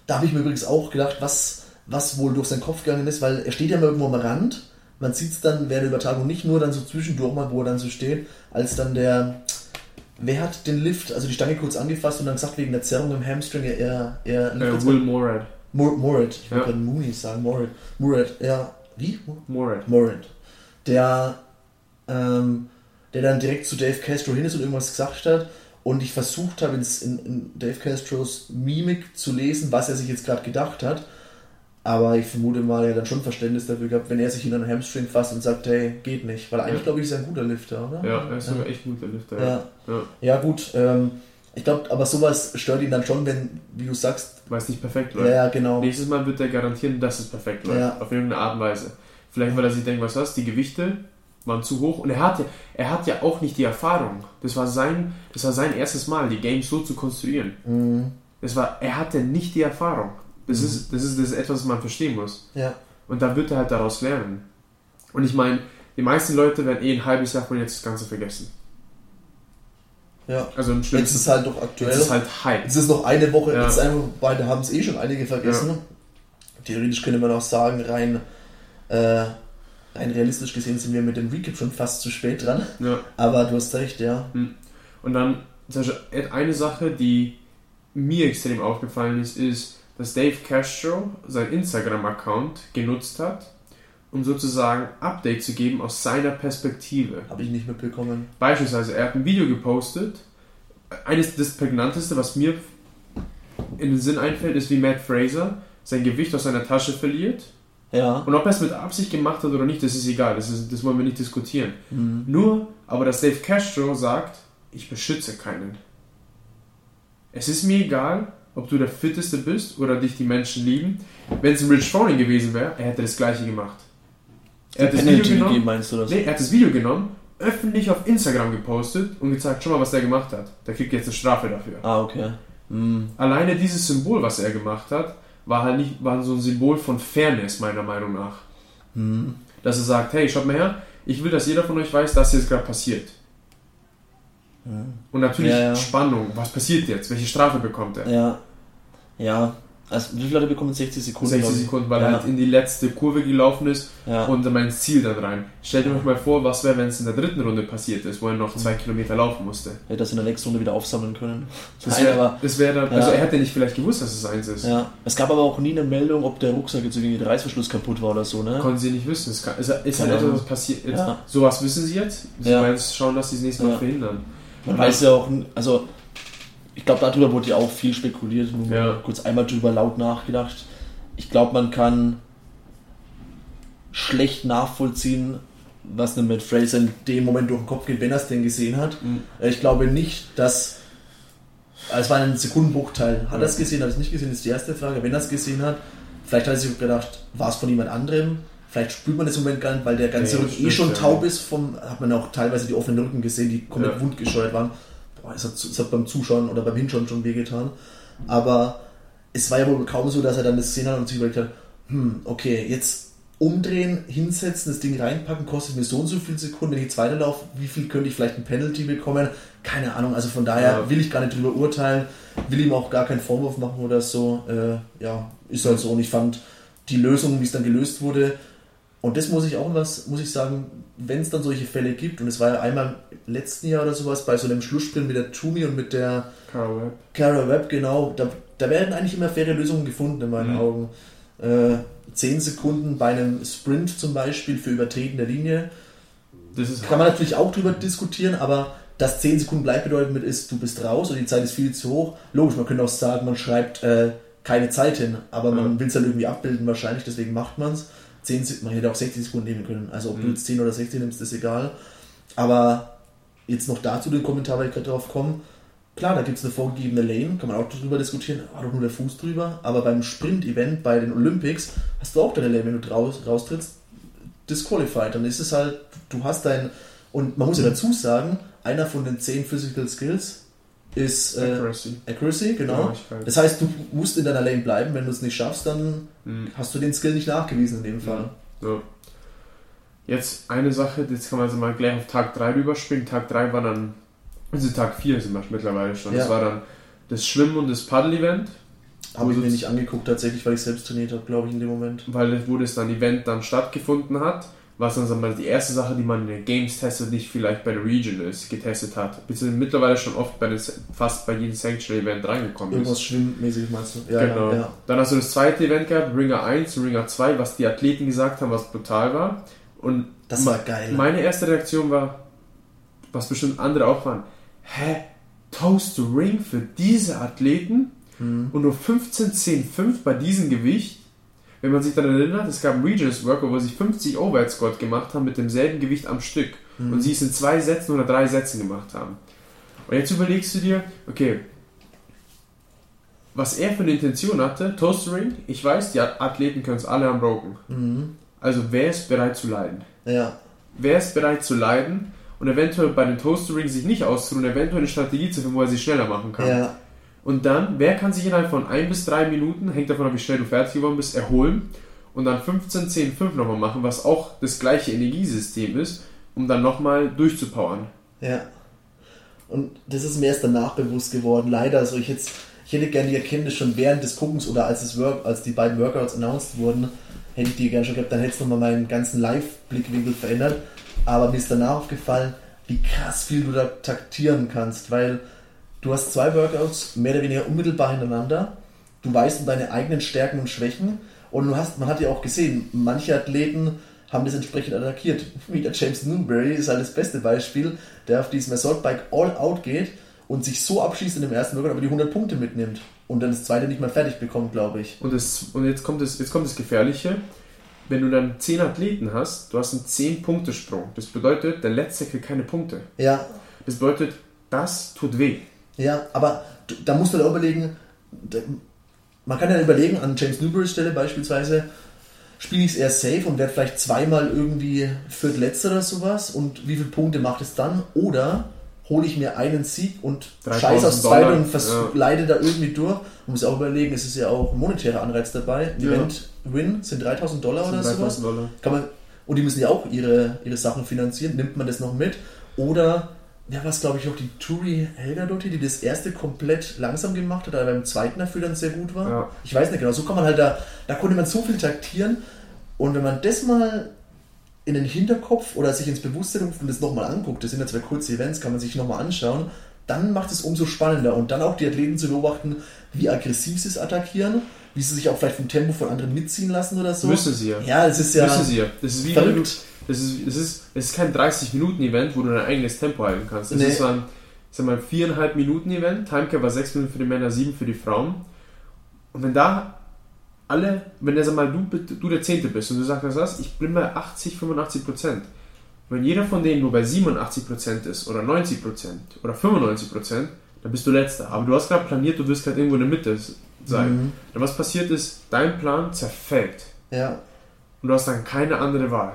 Da habe ich mir übrigens auch gedacht, was, was wohl durch seinen Kopf gegangen ist, weil er steht ja immer irgendwo am Rand. Man sieht es dann während der Übertragung nicht nur dann so zwischendurch mal, wo er dann so steht, als dann der. Wer hat den Lift, also die Stange kurz angefasst und dann gesagt, wegen der Zerrung im Hamstring, er, er, er Äh, Will Morad. Mor Morat, ich wollte Ja. gerade Mooney sagen, Morat. Morat, ja. Wie? Morad. Morat. Der, ähm, der dann direkt zu Dave Castro hin ist und irgendwas gesagt hat und ich versucht habe, in, in Dave Castros Mimik zu lesen, was er sich jetzt gerade gedacht hat. Aber ich vermute mal, er hat dann schon Verständnis dafür gehabt, wenn er sich in einen Hamstring fasst und sagt, hey, geht nicht. Weil eigentlich, Ja. glaube ich, ist er ein guter Lifter, oder? Ja, er ist sogar echt guter Lifter. Ja, Ja. ja gut. Ähm, ich glaube, aber sowas stört ihn dann schon, wenn, wie du sagst, Weil es nicht perfekt ja, läuft. ja, genau. Nächstes Mal wird er garantieren, dass es perfekt läuft. Ja. Auf irgendeine Art und Weise. Vielleicht, weil er sich denkt, was was, die Gewichte waren zu hoch. Und er hat ja, er hat ja auch nicht die Erfahrung. Das war sein, das war sein erstes Mal, die Games so zu konstruieren. Mhm. Das war, er hatte nicht die Erfahrung. Das, Mhm. ist, das, ist, das ist etwas, was man verstehen muss. Ja. Und da wird er halt daraus lernen. Und ich meine, die meisten Leute werden eh ein halbes Jahr von jetzt das Ganze vergessen. ja. Also im Jetzt schlimmsten ist halt doch aktuell. jetzt ist halt Hype. Es ist noch eine Woche, Ja. jetzt einfach, beide haben es eh schon einige vergessen. Theoretisch könnte man auch sagen, rein, äh, rein realistisch gesehen sind wir mit dem Recap schon fast zu spät dran. Ja. Aber du hast recht, ja. Und dann zum Beispiel eine Sache, die mir extrem aufgefallen ist, ist, dass Dave Castro seinen Instagram-Account genutzt hat, um sozusagen Update zu geben aus seiner Perspektive. Habe ich nicht mitbekommen. Beispielsweise, er hat ein Video gepostet. Eines das prägnanteste, was mir in den Sinn einfällt, ist, wie Matt Fraser sein Gewicht aus seiner Tasche verliert. Ja. Und ob er es mit Absicht gemacht hat oder nicht, das ist egal. Das, ist, das wollen wir nicht diskutieren. Mhm. Nur, aber dass Dave Castro sagt, ich beschütze keinen. Es ist mir egal, ob du der Fitteste bist oder dich die Menschen lieben. Wenn es ein Rich Froning gewesen wäre, er hätte das gleiche gemacht. Er hat das Video genommen, meinst du das? nee, er hat das Video genommen, öffentlich auf Instagram gepostet und gezeigt, schau mal, was der gemacht hat. Der kriegt jetzt eine Strafe dafür. Ah, okay. Mhm. Alleine dieses Symbol, was er gemacht hat, war halt nicht, war so ein Symbol von Fairness, meiner Meinung nach. Mhm. Dass er sagt, hey, schaut mal her, ich will, dass jeder von euch weiß, dass jetzt gerade passiert. Und natürlich Ja, ja. Spannung, was passiert jetzt? Welche Strafe bekommt er? Ja. Ja. Also, wie viele Leute bekommen 60 Sekunden? 60 glaub ich? Sekunden, weil ja. er halt in die letzte Kurve gelaufen ist Ja. und dann ins Ziel dann rein. Stellt euch mal vor, was wäre, wenn es in der dritten Runde passiert ist, wo er noch zwei Kilometer laufen musste. Hätte das in der nächsten Runde wieder aufsammeln können. Das wäre wär dann, Ja. also er hätte nicht vielleicht gewusst, dass es eins ist. Ja. Es gab aber auch nie eine Meldung, ob der Rucksack jetzt irgendwie der Reißverschluss kaputt war oder so, ne? Konnten sie nicht wissen. Es kann, ist, ist halt etwas, was passiert. Ja. Sowas wissen sie jetzt. Sie Ja. wollen jetzt schauen, dass sie es nächstes Mal verhindern. Man weiß ja auch, also ich glaube, darüber wurde ja auch viel spekuliert. Nur Ja. kurz einmal drüber laut nachgedacht. Ich glaube, man kann schlecht nachvollziehen, was einem Matt Fraser in dem Moment durch den Kopf geht, wenn er es denn gesehen hat. Mhm. Ich glaube nicht, dass. Es war ein Sekundenbruchteil. Hat er es gesehen, hat er es nicht gesehen, ist die erste Frage. Wenn er es gesehen hat, vielleicht hat er sich gedacht, war es von jemand anderem. Vielleicht spürt man das im Moment gar nicht, weil der ganze Ja, Rücken eh schon ja. taub ist. Vom, hat man auch teilweise die offenen Rücken gesehen, die komplett wundgescheuert waren. Boah, es hat, es hat beim Zuschauen oder beim Hinschauen schon wehgetan. Aber es war ja wohl kaum so, dass er dann das gesehen hat und sich überlegt hat, hm, okay, jetzt umdrehen, hinsetzen, das Ding reinpacken, kostet mir so und so viele Sekunden, wenn ich jetzt weiterlaufe, wie viel könnte ich vielleicht ein Penalty bekommen? Keine Ahnung, also von daher Ja. will ich gar nicht drüber urteilen, will ihm auch gar keinen Vorwurf machen oder so. Äh, ja, ist halt so. Und ich fand die Lösung, wie es dann gelöst wurde, und das muss ich auch was, muss ich sagen, wenn es dann solche Fälle gibt, und es war ja einmal im letzten Jahr oder sowas bei so einem Schlusssprint mit der Toomey und mit der Carl Webb. Cara Webb, genau, da, da werden eigentlich immer faire Lösungen gefunden in meinen Mhm. Augen. Äh, 10 Sekunden bei einem Sprint zum Beispiel für Übertreten der Linie, Das ist kann man natürlich auch drüber diskutieren, aber dass 10 Sekunden gleichbedeutend mit ist, du bist raus und die Zeit ist viel zu hoch. Logisch, man könnte auch sagen, man schreibt äh, keine Zeit hin, aber man Ja. will es dann irgendwie abbilden wahrscheinlich, deswegen macht man es. 10 Sek- Man hätte auch 60 Sekunden nehmen können, also ob du Mhm. jetzt 10 oder 16 nimmst, ist egal. Aber jetzt noch dazu den Kommentar, weil ich gerade drauf komme. Klar, da gibt es eine vorgegebene Lane, kann man auch drüber diskutieren, war doch nur der Fuß drüber, aber beim Sprint-Event bei den Olympics hast du auch deine Lane, wenn du raus, raustrittst, disqualified. Dann ist es halt, du hast dein, und man muss ja dazu sagen, einer von den 10 Physical Skills ist äh, Accuracy. Accuracy, genau. Genauigkeit. Das heißt, du musst in deiner Lane bleiben, wenn du es nicht schaffst, dann Mhm. hast du den Skill nicht nachgewiesen in dem Fall. So. Jetzt eine Sache, jetzt kann man also mal gleich auf Tag 3 rüberspringen. Tag 3 war dann, also Tag 4 sind wir mittlerweile schon. Das Ja. war dann das Schwimmen und das Paddel-Event, Habe ich mir nicht angeguckt, tatsächlich, weil ich selbst trainiert habe, glaube ich, in dem Moment. weil wo das dann Event dann stattgefunden hat, was dann mal, die erste Sache, die man in den Games testet, nicht vielleicht bei der Region ist, getestet hat. Beziehungsweise mittlerweile schon oft bei den, fast bei jedem Sanctuary-Event reingekommen ist. Irgendwas schwimmmäßig meinst du? Ja, genau. ja. Dann hast du das zweite Event gehabt, Ringer 1 und Ringer 2, was die Athleten gesagt haben, was brutal war. Und Das war geil. meine erste Reaktion war, was bestimmt andere auch waren, hä, Toast to Ring für diese Athleten Mhm. und nur 15, 10, 5 bei diesem Gewicht. Wenn man sich dann erinnert, es gab einen Regions Worker, wo sie 50 Overhead Squat gemacht haben mit demselben Gewicht am Stück Mhm. und sie es in zwei Sätzen oder drei Sätzen gemacht haben. Und jetzt überlegst du dir, okay, was er für eine Intention hatte, Toastering, ich weiß, die Athleten können es alle am Broken. Mhm. Also wer ist bereit zu leiden? Ja, Wer ist bereit zu leiden und eventuell bei den Toastering sich nicht auszuruhen, eventuell eine Strategie zu finden, wo er sich schneller machen kann? ja, Und dann, wer kann sich innerhalb von ein bis drei Minuten, hängt davon ab, wie schnell du fertig geworden bist, erholen und dann 15, 10, 5 nochmal machen, was auch das gleiche Energiesystem ist, um dann nochmal durchzupowern. ja. Und das ist mir erst danach bewusst geworden. Leider, also ich jetzt, ich hätte gerne die Erkenntnis schon während des Guckens oder als das Work, als die beiden Workouts announced wurden, hätte ich die gerne schon gehabt, dann hätte es nochmal meinen ganzen Live-Blickwinkel verändert. Aber mir ist danach aufgefallen, wie krass viel du da taktieren kannst, weil du hast zwei Workouts mehr oder weniger unmittelbar hintereinander. Du weißt um deine eigenen Stärken und Schwächen und du hast, man hat ja auch gesehen, manche Athleten haben das entsprechend attackiert. Wie der James Newberry ist halt das beste Beispiel, der auf diesem Assault Bike all out geht und sich so abschießt in dem ersten Workout, aber die 100 Punkte mitnimmt und dann das zweite nicht mehr fertig bekommt, glaube ich. Und, das, und jetzt, kommt das, jetzt kommt das Gefährliche. Wenn du dann 10 Athleten hast, du hast einen 10-Punkte-Sprung. Das bedeutet, der Letzte kriegt keine Punkte. Ja, Das bedeutet, das tut weh. Ja, aber da musst du auch überlegen, da- man kann ja überlegen, an James Newberrys Stelle beispielsweise, spiele ich es eher safe und werde vielleicht zweimal irgendwie Viertletzter oder sowas und wie viele Punkte macht es dann? Oder hole ich mir einen Sieg und 3000 scheiß aufs Dollar, Zweite und ja. leide da irgendwie durch. Man muss auch überlegen, es ist ja auch ein monetärer Anreiz dabei. Ja. Event-Win sind 3000 Dollar oder sind sowas. 3000 Dollar. Kann man, und die müssen ja auch ihre, ihre Sachen finanzieren. Nimmt man das noch mit? Oder, ja, was glaube ich auch die Turi Helga Dotti, die das erste komplett langsam gemacht hat, aber beim zweiten dafür dann sehr gut war. Ja. Ich weiß nicht genau. So kann man halt da, da konnte man so viel taktieren. Und wenn man das mal in den Hinterkopf oder sich ins Bewusstsein ruft und das nochmal anguckt, das sind ja zwei kurze Events, kann man sich nochmal anschauen, dann macht es umso spannender. Und dann auch die Athleten zu beobachten, wie aggressiv sie es attackieren, wie sie sich auch vielleicht vom Tempo von anderen mitziehen lassen oder so. Müssen sie ja. Ja, es ist ja Müssen sie ja. Das ist wie verrückt. das ist, das ist, das ist kein 30-Minuten-Event, wo du dein eigenes Tempo halten kannst. Das Nee. ist ein sag mal, viereinhalb Minuten Event. Timecap war sechs Minuten für die Männer, sieben für die Frauen. Und wenn da alle, wenn der, sag mal, du, du der Zehnte bist und du sagst, was, ich bin bei 80, 85 Prozent. Wenn jeder von denen nur bei 87 Prozent ist oder 90 Prozent oder 95 Prozent, dann bist du letzter. Aber du hast gerade planiert, du wirst gerade irgendwo in der Mitte sein. Mhm. Und was passiert ist, dein Plan zerfällt. Ja. Und du hast dann keine andere Wahl.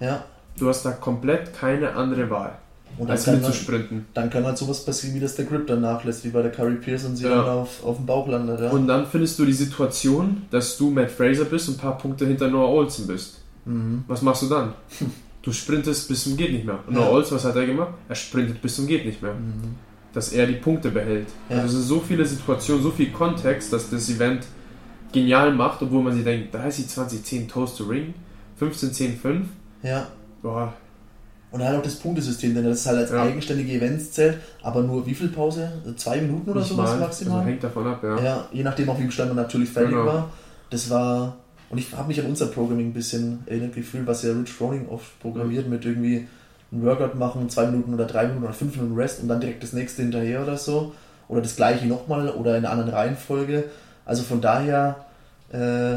Ja. Du hast da komplett keine andere Wahl. Und als dann, mitzusprinten. dann kann halt sowas passieren, wie das der Grip dann nachlässt, wie bei der Curry Pierce und sie Ja. dann auf, auf dem Bauch landet. Ja. Und dann findest du die Situation, dass du Matt Fraser bist und ein paar Punkte hinter Noah Olsen bist. mhm. Was machst du dann? Du sprintest bis zum geht nicht mehr. Und Ja. Noah Olsen, was hat er gemacht? Er sprintet bis zum geht nicht mehr. Mhm. Dass er die Punkte behält. Ja. Also es sind so viele Situationen, so viel Kontext, dass das Event genial macht, obwohl man sich denkt, 30, 20, 10 Toast to Ring, 15, 10, 5. ja. Boah, Und halt auch das Punktesystem, denn das ist halt als Ja. eigenständige Events zählt, aber nur wie viel Pause? Zwei Minuten oder nicht sowas mal. maximal? Also hängt davon ab, ja. Ja, je nachdem auch wie im Stand man natürlich fertig Genau. war. Das war, und ich habe mich an unser Programming ein bisschen erinnert gefühlt, was ja Rich Froning oft programmiert mit irgendwie ein Workout machen, zwei Minuten oder drei Minuten oder fünf Minuten Rest und dann direkt das nächste hinterher oder so. Oder das gleiche nochmal oder in einer anderen Reihenfolge. Also von daher äh,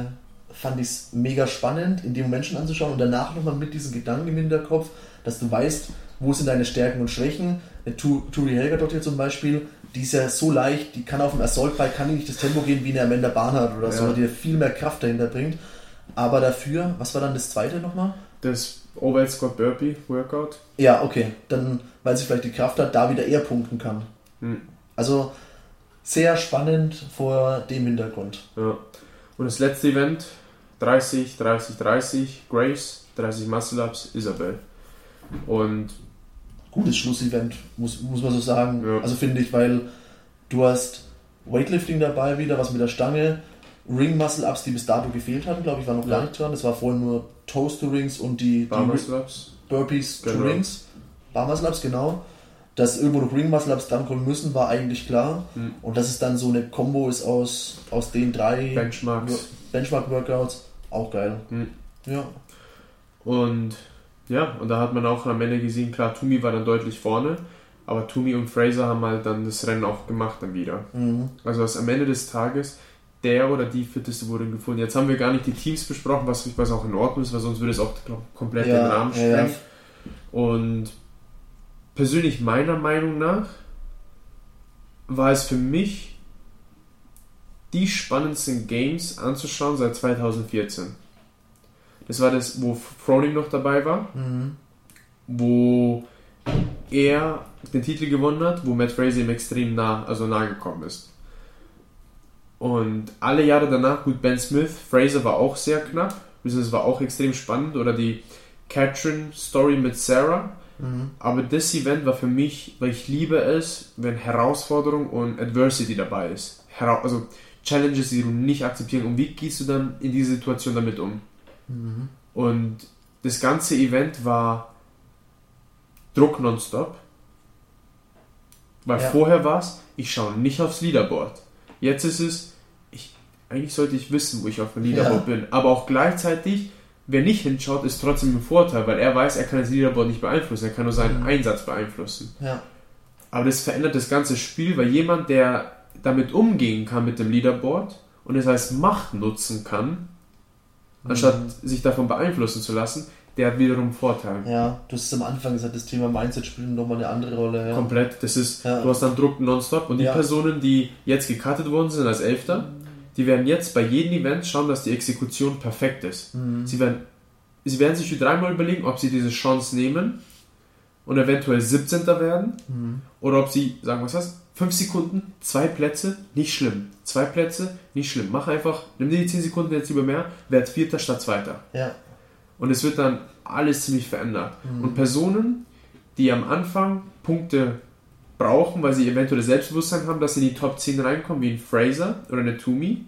fand ich es mega spannend, in dem Moment schon anzuschauen und danach nochmal mit diesen Gedanken im Hinterkopf, dass du weißt, wo sind deine Stärken und Schwächen. Eine Tu- Turi Helga dort hier zum Beispiel, die ist ja so leicht, die kann auf dem Assault-Bike, kann die nicht das Tempo gehen wie eine Amanda Barnard oder so, Ja. die viel mehr Kraft dahinter bringt. Aber dafür, was war dann das zweite nochmal? Das Overhead Squat Burpee Workout. Ja, okay, dann, weil sie vielleicht die Kraft hat, da wieder eher punkten kann. Hm. Also sehr spannend vor dem Hintergrund. Ja. Und das letzte Event, 30, 30, 30, Grace, 30 Muscle-Ups, Isabel. Und Gutes Schlussevent, muss, muss man so sagen. Ja. Also finde ich, weil du hast Weightlifting dabei wieder, was mit der Stange, Ring Muscle Ups, die bis dato gefehlt hatten, glaube ich, war noch Ja. gar nicht dran. Das war vorhin nur Toast to Rings und die, Bar die. Burpees to Genau. Rings. Bar Muscle Ups, genau. Dass irgendwo noch Ring Muscle Ups drankommen müssen, war eigentlich klar. Mhm. Und dass es dann so eine Combo ist aus, aus den drei Benchmarks. Benchmark-Workouts, auch geil. Mhm. Ja. Und ja, und da hat man auch am Ende gesehen, klar, Toomey war dann deutlich vorne, aber Toomey und Fraser haben halt dann das Rennen auch gemacht dann wieder. Mhm. Also dass am Ende des Tages der oder die fitteste wurde gefunden. Jetzt haben wir gar nicht die Teams besprochen, was, was auch in Ordnung ist, weil sonst würde es auch glaub, komplett den Rahmen ja, ja. sprengen. Und persönlich meiner Meinung nach war es für mich die spannendsten Games anzuschauen seit 2014. Das war das, wo Froning noch dabei war, Mhm. wo er den Titel gewonnen hat, wo Matt Fraser ihm extrem nah, also nahe gekommen ist. Und alle Jahre danach, gut, Ben Smith, Fraser war auch sehr knapp, es war auch extrem spannend, oder die Catherine Story mit Sarah, Mhm. aber das Event war für mich, weil ich liebe es, wenn Herausforderung und Adversity dabei ist. Hera also Challenges, die du nicht akzeptieren. Und wie gehst du dann in diese Situation damit um? Mhm. Und das ganze Event war Druck nonstop. Weil Ja. vorher war es, ich schaue nicht aufs Leaderboard. Jetzt ist es, eigentlich sollte ich wissen, wo ich auf dem Leaderboard bin. Aber auch gleichzeitig, wer nicht hinschaut, ist trotzdem im Vorteil, weil er weiß, er kann das Leaderboard nicht beeinflussen, er kann nur seinen Mhm. Einsatz beeinflussen. Ja. Aber das verändert das ganze Spiel, weil jemand, der damit umgehen kann mit dem Leaderboard und es als Macht nutzen kann, anstatt Mhm. sich davon beeinflussen zu lassen, der hat wiederum Vorteil. Ja, du hast es am Anfang gesagt, das Thema Mindset spielt nochmal eine andere Rolle. Ja. Komplett. Das ist, Ja. du hast dann Druck nonstop und die Ja. Personen, die jetzt gecuttet worden sind als Elfter, die werden jetzt bei jedem Event schauen, dass die Exekution perfekt ist. Mhm. Sie werden, sie werden sich dreimal überlegen, ob sie diese Chance nehmen und eventuell 17. werden Mhm. oder ob sie sagen, was das? Fünf Sekunden, zwei Plätze, nicht schlimm. Zwei Plätze, nicht schlimm. Mach einfach, nimm dir die 10 Sekunden jetzt lieber mehr, werd Vierter statt Zweiter. Ja. Und es wird dann alles ziemlich verändert. Mhm. Und Personen, die am Anfang Punkte brauchen, weil sie eventuell Selbstbewusstsein haben, dass sie in die Top 10 reinkommen, wie ein Fraser oder eine Toomey.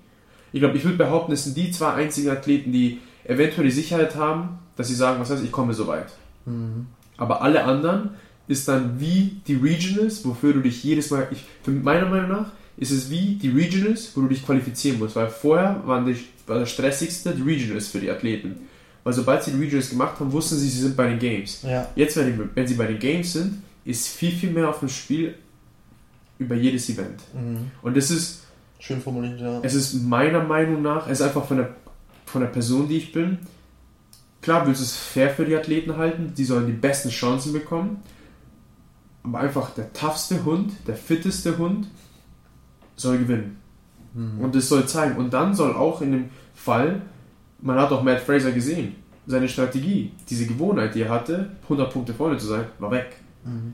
Ich glaube, ich würde behaupten, es sind die zwei einzigen Athleten, die eventuell die Sicherheit haben, dass sie sagen, was heißt, ich komme so weit. Mhm. Aber alle anderen ist dann wie die Regionals, wofür du dich jedes Mal, ich, für meiner Meinung nach, ist es wie die Regionals, wo du dich qualifizieren musst, weil vorher waren die, war das stressigste die Regionals für die Athleten. Weil sobald sie die Regionals gemacht haben, wussten sie, sie sind bei den Games. Ja. Jetzt, wenn, die, wenn sie bei den Games sind, ist viel, viel mehr auf dem Spiel über jedes Event. Mhm. Und das ist, Schön formuliert, ja. es ist meiner Meinung nach, es ist einfach von der, von der Person, die ich bin. Klar willst du es fair für die Athleten halten, die sollen die besten Chancen bekommen. Aber einfach der toughste Hund, der fitteste Hund soll gewinnen. Und das soll zeigen. Und dann soll auch in dem Fall, man hat auch Matt Fraser gesehen, seine Strategie, diese Gewohnheit, die er hatte, 100 Punkte vorne zu sein, war weg.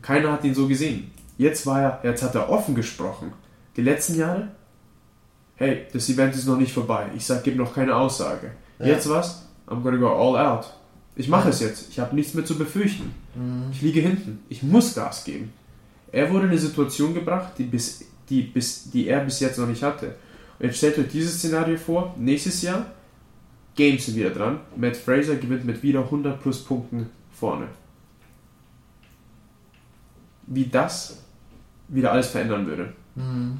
Keiner hat ihn so gesehen. Jetzt war er, jetzt hat er offen gesprochen. Die letzten Jahre, hey, das Event ist noch nicht vorbei. Ich sag, gib noch keine Aussage. Ja. Jetzt was? I'm gonna go all out. Ich mache es jetzt. Ich habe nichts mehr zu befürchten. Ich liege hinten. Ich muss Gas geben. Er wurde in eine Situation gebracht, die, bis, die, bis, die er bis jetzt noch nicht hatte. Und jetzt stellt euch dieses Szenario vor. Nächstes Jahr, Games sind wieder dran. Matt Fraser gewinnt mit wieder 100 plus Punkten vorne. Wie das wieder alles verändern würde. Mhm.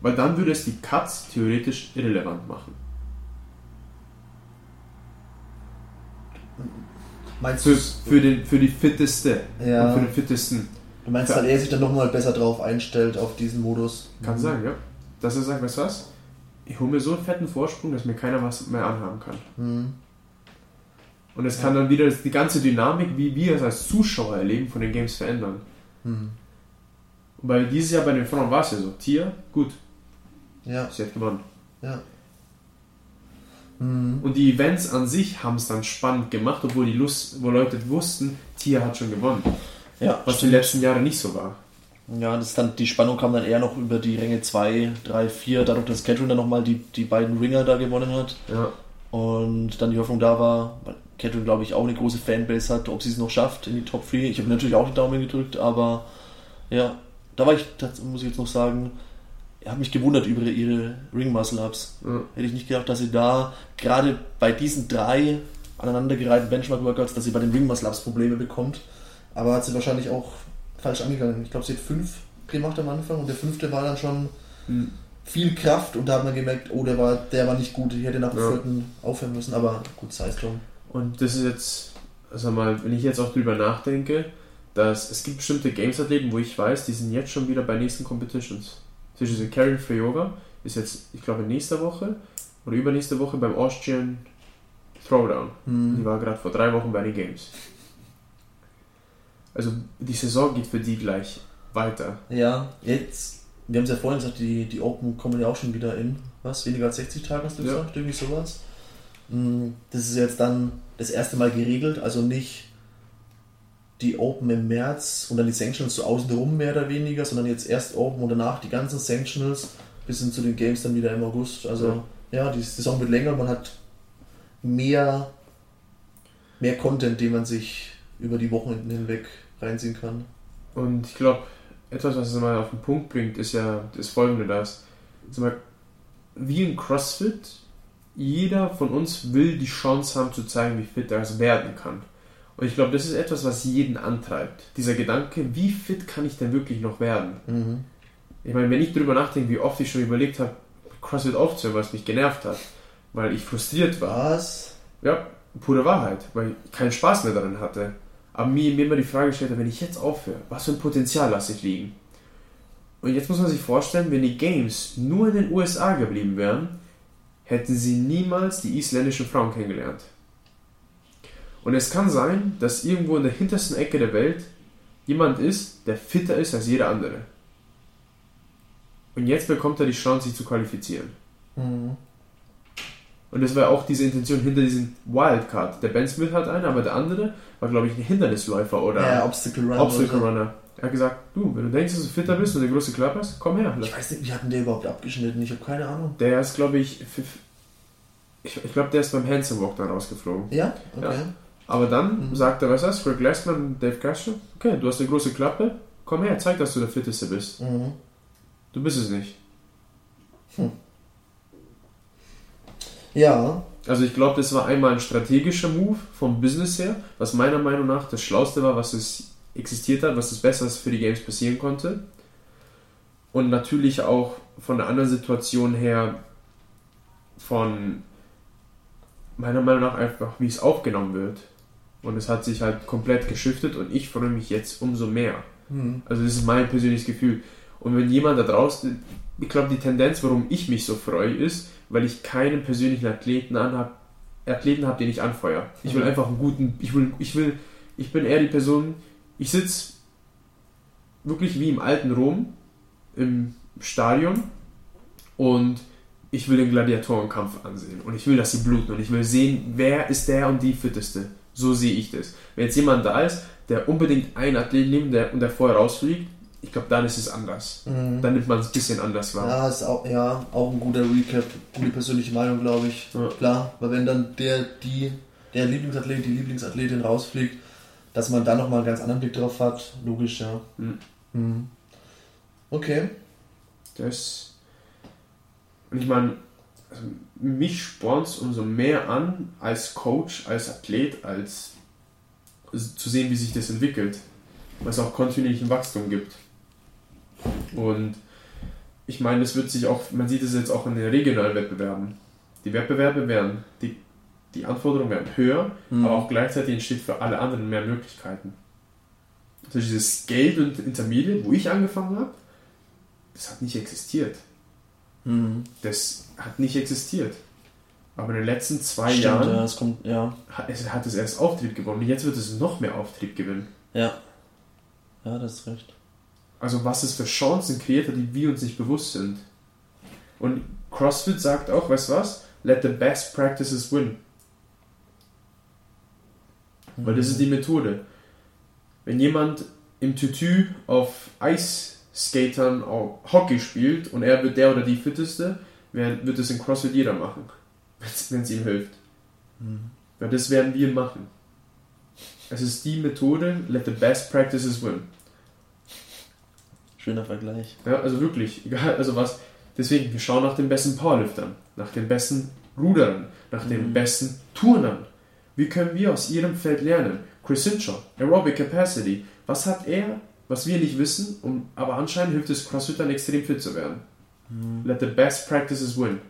Weil dann würde es die Cuts theoretisch irrelevant machen. Meinst Für, du, für, den, für die fitteste Ja. und für den fittesten. du meinst, dass er sich dann nochmal besser drauf einstellt auf diesen Modus? Kann Mhm. sein, ja. Dass er sagt, weißt du was? Ich hole mir so einen fetten Vorsprung, dass mir keiner was mehr anhaben kann. Mhm. Und es kann dann wieder die ganze Dynamik, wie wir es als Zuschauer erleben, von den Games verändern. Mhm. Weil dieses Jahr bei den Frauen war es ja so. Tier, gut, Ja, sie hat gewonnen. ja. Mhm. Und die Events an sich haben es dann spannend gemacht, obwohl die Lust, wo Leute wussten, Tier hat schon gewonnen. Ja, Was die letzten Jahre nicht so war. Ja, das dann, die Spannung kam dann eher noch über die Ränge 2, 3, 4, dadurch, dass Catherine dann nochmal die, die beiden Ringer da gewonnen hat. Ja. Und dann die Hoffnung da war, Catherine, glaube ich, auch eine große Fanbase hat, ob sie es noch schafft in die Top 3. Ich habe natürlich auch die Daumen gedrückt, aber ja, da war ich, das muss ich jetzt noch sagen, habe mich gewundert über ihre Ring Muscle Ups. Ja. Hätte ich nicht gedacht, dass sie da gerade bei diesen drei aneinandergereihten Benchmark Workouts, dass sie bei den Ring Muscle Ups Probleme bekommt. Aber hat sie wahrscheinlich auch falsch angegangen. Ich glaube, sie hat fünf gemacht am Anfang und der fünfte war dann schon Hm. viel Kraft und da hat man gemerkt, oh, der war, der war nicht gut. Ich hätte nach dem Ja. vierten aufhören müssen, aber gut, sei es drum. Und das ist jetzt, sag mal, wenn ich jetzt auch drüber nachdenke, dass es gibt bestimmte Games-Athleten, wo ich weiß, die sind jetzt schon wieder bei nächsten Competitions. Zwischen diese Karen Freyova ist jetzt, ich glaube, nächste Woche oder übernächste Woche beim Austrian Throwdown. Hm. Die war gerade vor drei Wochen bei den Games. Also die Saison geht für die gleich weiter. Ja, jetzt, wir haben es ja vorhin gesagt, die, die Open kommen ja auch schon wieder in, was, weniger als 60 Tage hast du Ja. gesagt, irgendwie sowas. Mm, Das ist jetzt dann das erste Mal geregelt, also nicht die Open im März und dann die Sanctionals so außenrum mehr oder weniger, sondern jetzt erst Open und danach die ganzen Sanctionals bis hin zu den Games dann wieder im August. Also ja, die Saison wird länger, man hat mehr, mehr Content, den man sich über die Wochenenden hinweg reinziehen kann. Und ich glaube, etwas, was es mal auf den Punkt bringt, ist ja das folgende, mal, wie im CrossFit, jeder von uns will die Chance haben zu zeigen, wie fit er es werden kann. Und ich glaube, das ist etwas, was jeden antreibt. Dieser Gedanke, wie fit kann ich denn wirklich noch werden? Mhm. Ich meine, wenn ich drüber nachdenke, wie oft ich schon überlegt habe, CrossFit aufzuhören, was mich genervt hat, weil ich frustriert war. Was? Ja, pure Wahrheit, weil ich keinen Spaß mehr darin hatte. Aber mir, mir immer die Frage gestellt wenn ich jetzt aufhöre, was für ein Potenzial lasse ich liegen? Und jetzt muss man sich vorstellen, wenn die Games nur in den USA geblieben wären, hätten sie niemals die isländischen Frauen kennengelernt. Und es kann sein, dass irgendwo in der hintersten Ecke der Welt jemand ist, der fitter ist als jeder andere. Und jetzt bekommt er die Chance, sich zu qualifizieren. Mhm. Und das war auch diese Intention hinter diesem Wildcard. Der Ben Smith hat einen, aber der andere war, glaube ich, ein Hindernisläufer oder Ja, Obstacle Run. Obstacle. Runner. Er hat gesagt, du, wenn du denkst, dass du fitter bist und eine große Klappe hast, komm her. Ich weiß nicht, wie hat denn der überhaupt abgeschnitten? Ich habe keine Ahnung. Der ist, glaube ich, ich, ich glaube, der ist beim Handsome Walk dann rausgeflogen. Ja? Okay. Aber dann Mhm. sagt er, was hast du, Greg Glassman und Dave Castro, okay, du hast eine große Klappe, komm her, zeig, dass du der Fitteste bist. Mhm. Du bist es nicht. Ja. Also ich glaube, das war einmal ein strategischer Move vom Business her, was meiner Meinung nach das Schlauste war, was es existiert hat, was das Besseres für die Games passieren konnte. Und natürlich auch von der anderen Situation her von meiner Meinung nach einfach, wie es aufgenommen wird. Und es hat sich halt komplett geschiftet und ich freue mich jetzt umso mehr. Mhm. Also das ist mein persönliches Gefühl. Und wenn jemand da draußen, ich glaube, die Tendenz, warum ich mich so freue, ist, weil ich keinen persönlichen Athleten anhab, Athleten habe, den ich anfeuere. Ich will mhm. einfach einen guten, ich will, ich will, ich bin eher die Person, ich sitze wirklich wie im alten Rom im Stadion und ich will den Gladiatorenkampf ansehen und ich will, dass sie bluten und ich will sehen, wer ist der und die fitteste. So sehe ich das. Wenn jetzt jemand da ist, der unbedingt einen Athleten nimmt der, und der vorher rausfliegt, ich glaube, dann ist es anders. Mhm. Dann nimmt man es ein bisschen anders wahr. Ja, ist auch, ja, auch ein guter Recap, gute persönliche Meinung, glaube ich. Ja. Klar, weil wenn dann der, die, der Lieblingsathlet, die Lieblingsathletin rausfliegt, dass man dann nochmal einen ganz anderen Blick drauf hat, logisch, ja. Mhm. Mhm. Okay. Das. Und ich meine, also mich spornt es umso mehr an, als Coach, als Athlet, als also zu sehen, wie sich das entwickelt. Weil es auch kontinuierlichen Wachstum gibt. Und ich meine, es wird sich auch, man sieht es jetzt auch in den regionalen Wettbewerben. Die Wettbewerbe werden, die, die Anforderungen werden höher, mhm. aber auch gleichzeitig entsteht für alle anderen mehr Möglichkeiten. Also dieses Skate und Intermediate, wo ich angefangen habe, das hat nicht existiert. Mhm. Das hat nicht existiert. Aber in den letzten zwei Stimmt, Jahren ja, es kommt, ja. hat, es, hat es erst Auftrieb gewonnen. Und jetzt wird es noch mehr Auftrieb gewinnen. Ja. Ja, das ist recht. Also was es für Chancen kreiert hat, die wir uns nicht bewusst sind. Und CrossFit sagt auch, weißt du was? Let the best practices win. Weil das ist die Methode. Wenn jemand im Tütü auf Eisskatern Hockey spielt und er wird der oder die fitteste, wird es in CrossFit jeder machen, wenn es ihm hilft. Mhm. Weil das werden wir machen. Es ist die Methode, let the best practices win. Schöner Vergleich. Ja, also wirklich, egal, also was. Deswegen, wir schauen nach den besten Powerliftern, nach den besten Rudern, nach mhm. den besten Turnern. Wie können wir aus ihrem Feld lernen? Chris Hinchall, Aerobic Capacity. Was hat er, was wir nicht wissen, um, aber anscheinend hilft es CrossFittern extrem fit zu werden. Mhm. Let the best practices win.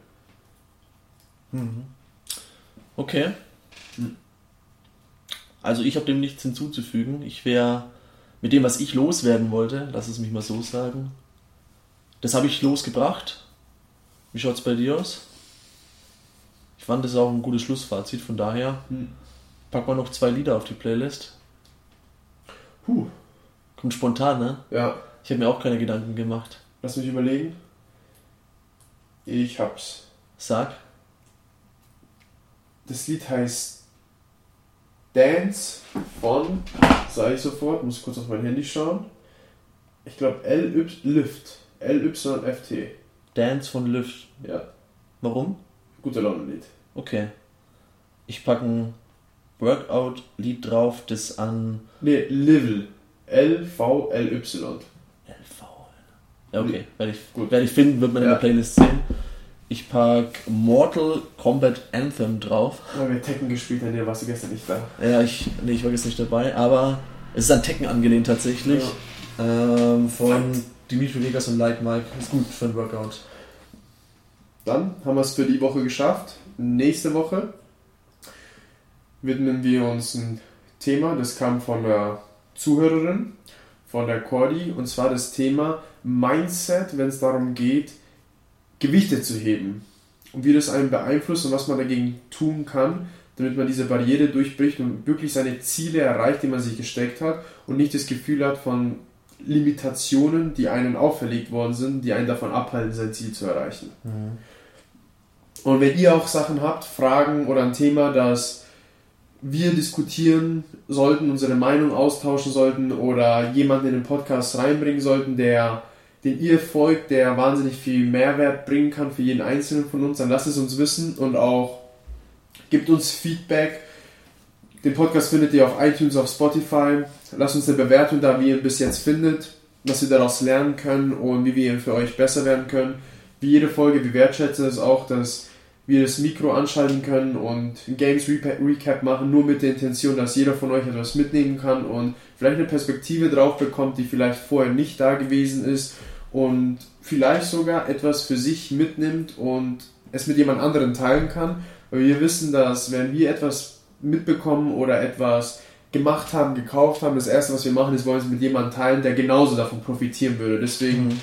Mhm. Okay. Mhm. Also ich habe dem nichts hinzuzufügen. Ich wäre mit dem, was ich loswerden wollte, lass es mich mal so sagen, das habe ich losgebracht. Wie schaut es bei dir aus? Fand das auch ein gutes Schlussfazit, von daher hm. pack mal noch zwei Lieder auf die Playlist. Puh. Kommt spontan, ne? Ja. Ich habe mir auch keine Gedanken gemacht. Lass mich überlegen. Ich hab's. Sag. Das Lied heißt Dance von, sage ich sofort, muss kurz auf mein Handy schauen. Ich glaube L Lift. L-Y-F-T. Dance von Lift. Ja. Warum? Guter Laune-Lied. Okay. Ich packe ein Workout-Lied drauf, das an. Ne, Livel. L-V-L-Y. L-V. Ja, okay. Werde ich, Gut. Werde ich finden, wird man ja. in der Playlist sehen. Ich pack Mortal Kombat Anthem drauf. Ja, wir Tekken gespielt haben, ja, warst du gestern nicht da. Ja, ich, nee, ich war gestern nicht dabei, aber es ist an Tekken angelehnt tatsächlich. Ja. Ähm, von Fakt. Dimitri Vegas und Light Mike. Ist gut für ein Workout. Dann haben wir es für die Woche geschafft. Nächste Woche widmen wir uns ein Thema, das kam von der Zuhörerin, von der Cordy, und zwar das Thema Mindset, wenn es darum geht, Gewichte zu heben und wie das einen beeinflusst und was man dagegen tun kann, damit man diese Barriere durchbricht und wirklich seine Ziele erreicht, die man sich gesteckt hat und nicht das Gefühl hat von Limitationen, die einen auferlegt worden sind, die einen davon abhalten, sein Ziel zu erreichen. Mhm. Und wenn ihr auch Sachen habt, Fragen oder ein Thema, das wir diskutieren sollten, unsere Meinung austauschen sollten oder jemanden in den Podcast reinbringen sollten, der den ihr folgt, der wahnsinnig viel Mehrwert bringen kann für jeden Einzelnen von uns, dann lasst es uns wissen und auch gebt uns Feedback. Den Podcast findet ihr auf iTunes, auf Spotify. Lasst uns eine Bewertung da, wie ihr bis jetzt findet, was wir daraus lernen können und wie wir für euch besser werden können. Wie jede Folge, wir wertschätzen es auch, dass wir das Mikro anschalten können und ein Games Recap machen, nur mit der Intention, dass jeder von euch etwas mitnehmen kann und vielleicht eine Perspektive drauf bekommt, die vielleicht vorher nicht da gewesen ist und vielleicht sogar etwas für sich mitnimmt und es mit jemand anderem teilen kann. Weil wir wissen, dass wenn wir etwas mitbekommen oder etwas gemacht haben, gekauft haben, das erste, was wir machen, ist, wollen es mit jemandem teilen, der genauso davon profitieren würde. Deswegen mhm.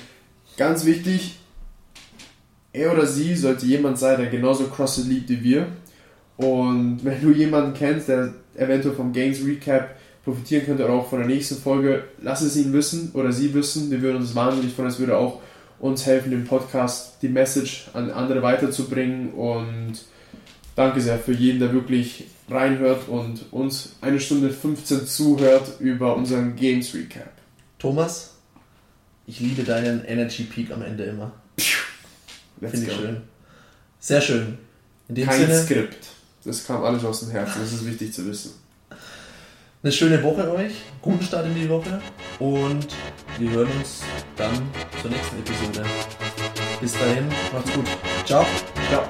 ganz wichtig, er oder sie sollte jemand sein, der genauso CrossFit liebt wie wir. Und wenn du jemanden kennst, der eventuell vom Gains Recap profitieren könnte oder auch von der nächsten Folge, lass es ihn wissen oder sie wissen. Wir würden uns wahnsinnig freuen, es würde auch uns helfen, den Podcast, die Message an andere weiterzubringen. Und danke sehr für jeden, der wirklich reinhört und uns eine Stunde 15 zuhört über unseren Games Recap. Thomas, ich liebe deinen Energy Peak am Ende immer. Finde ich schön. Sehr schön. Kein Sinne, Skript. Das kam alles aus dem Herzen. Das ist wichtig zu wissen. Eine schöne Woche euch. Guten Start in die Woche. Und wir hören uns dann zur nächsten Episode. Bis dahin, macht's gut. Ciao. Ciao.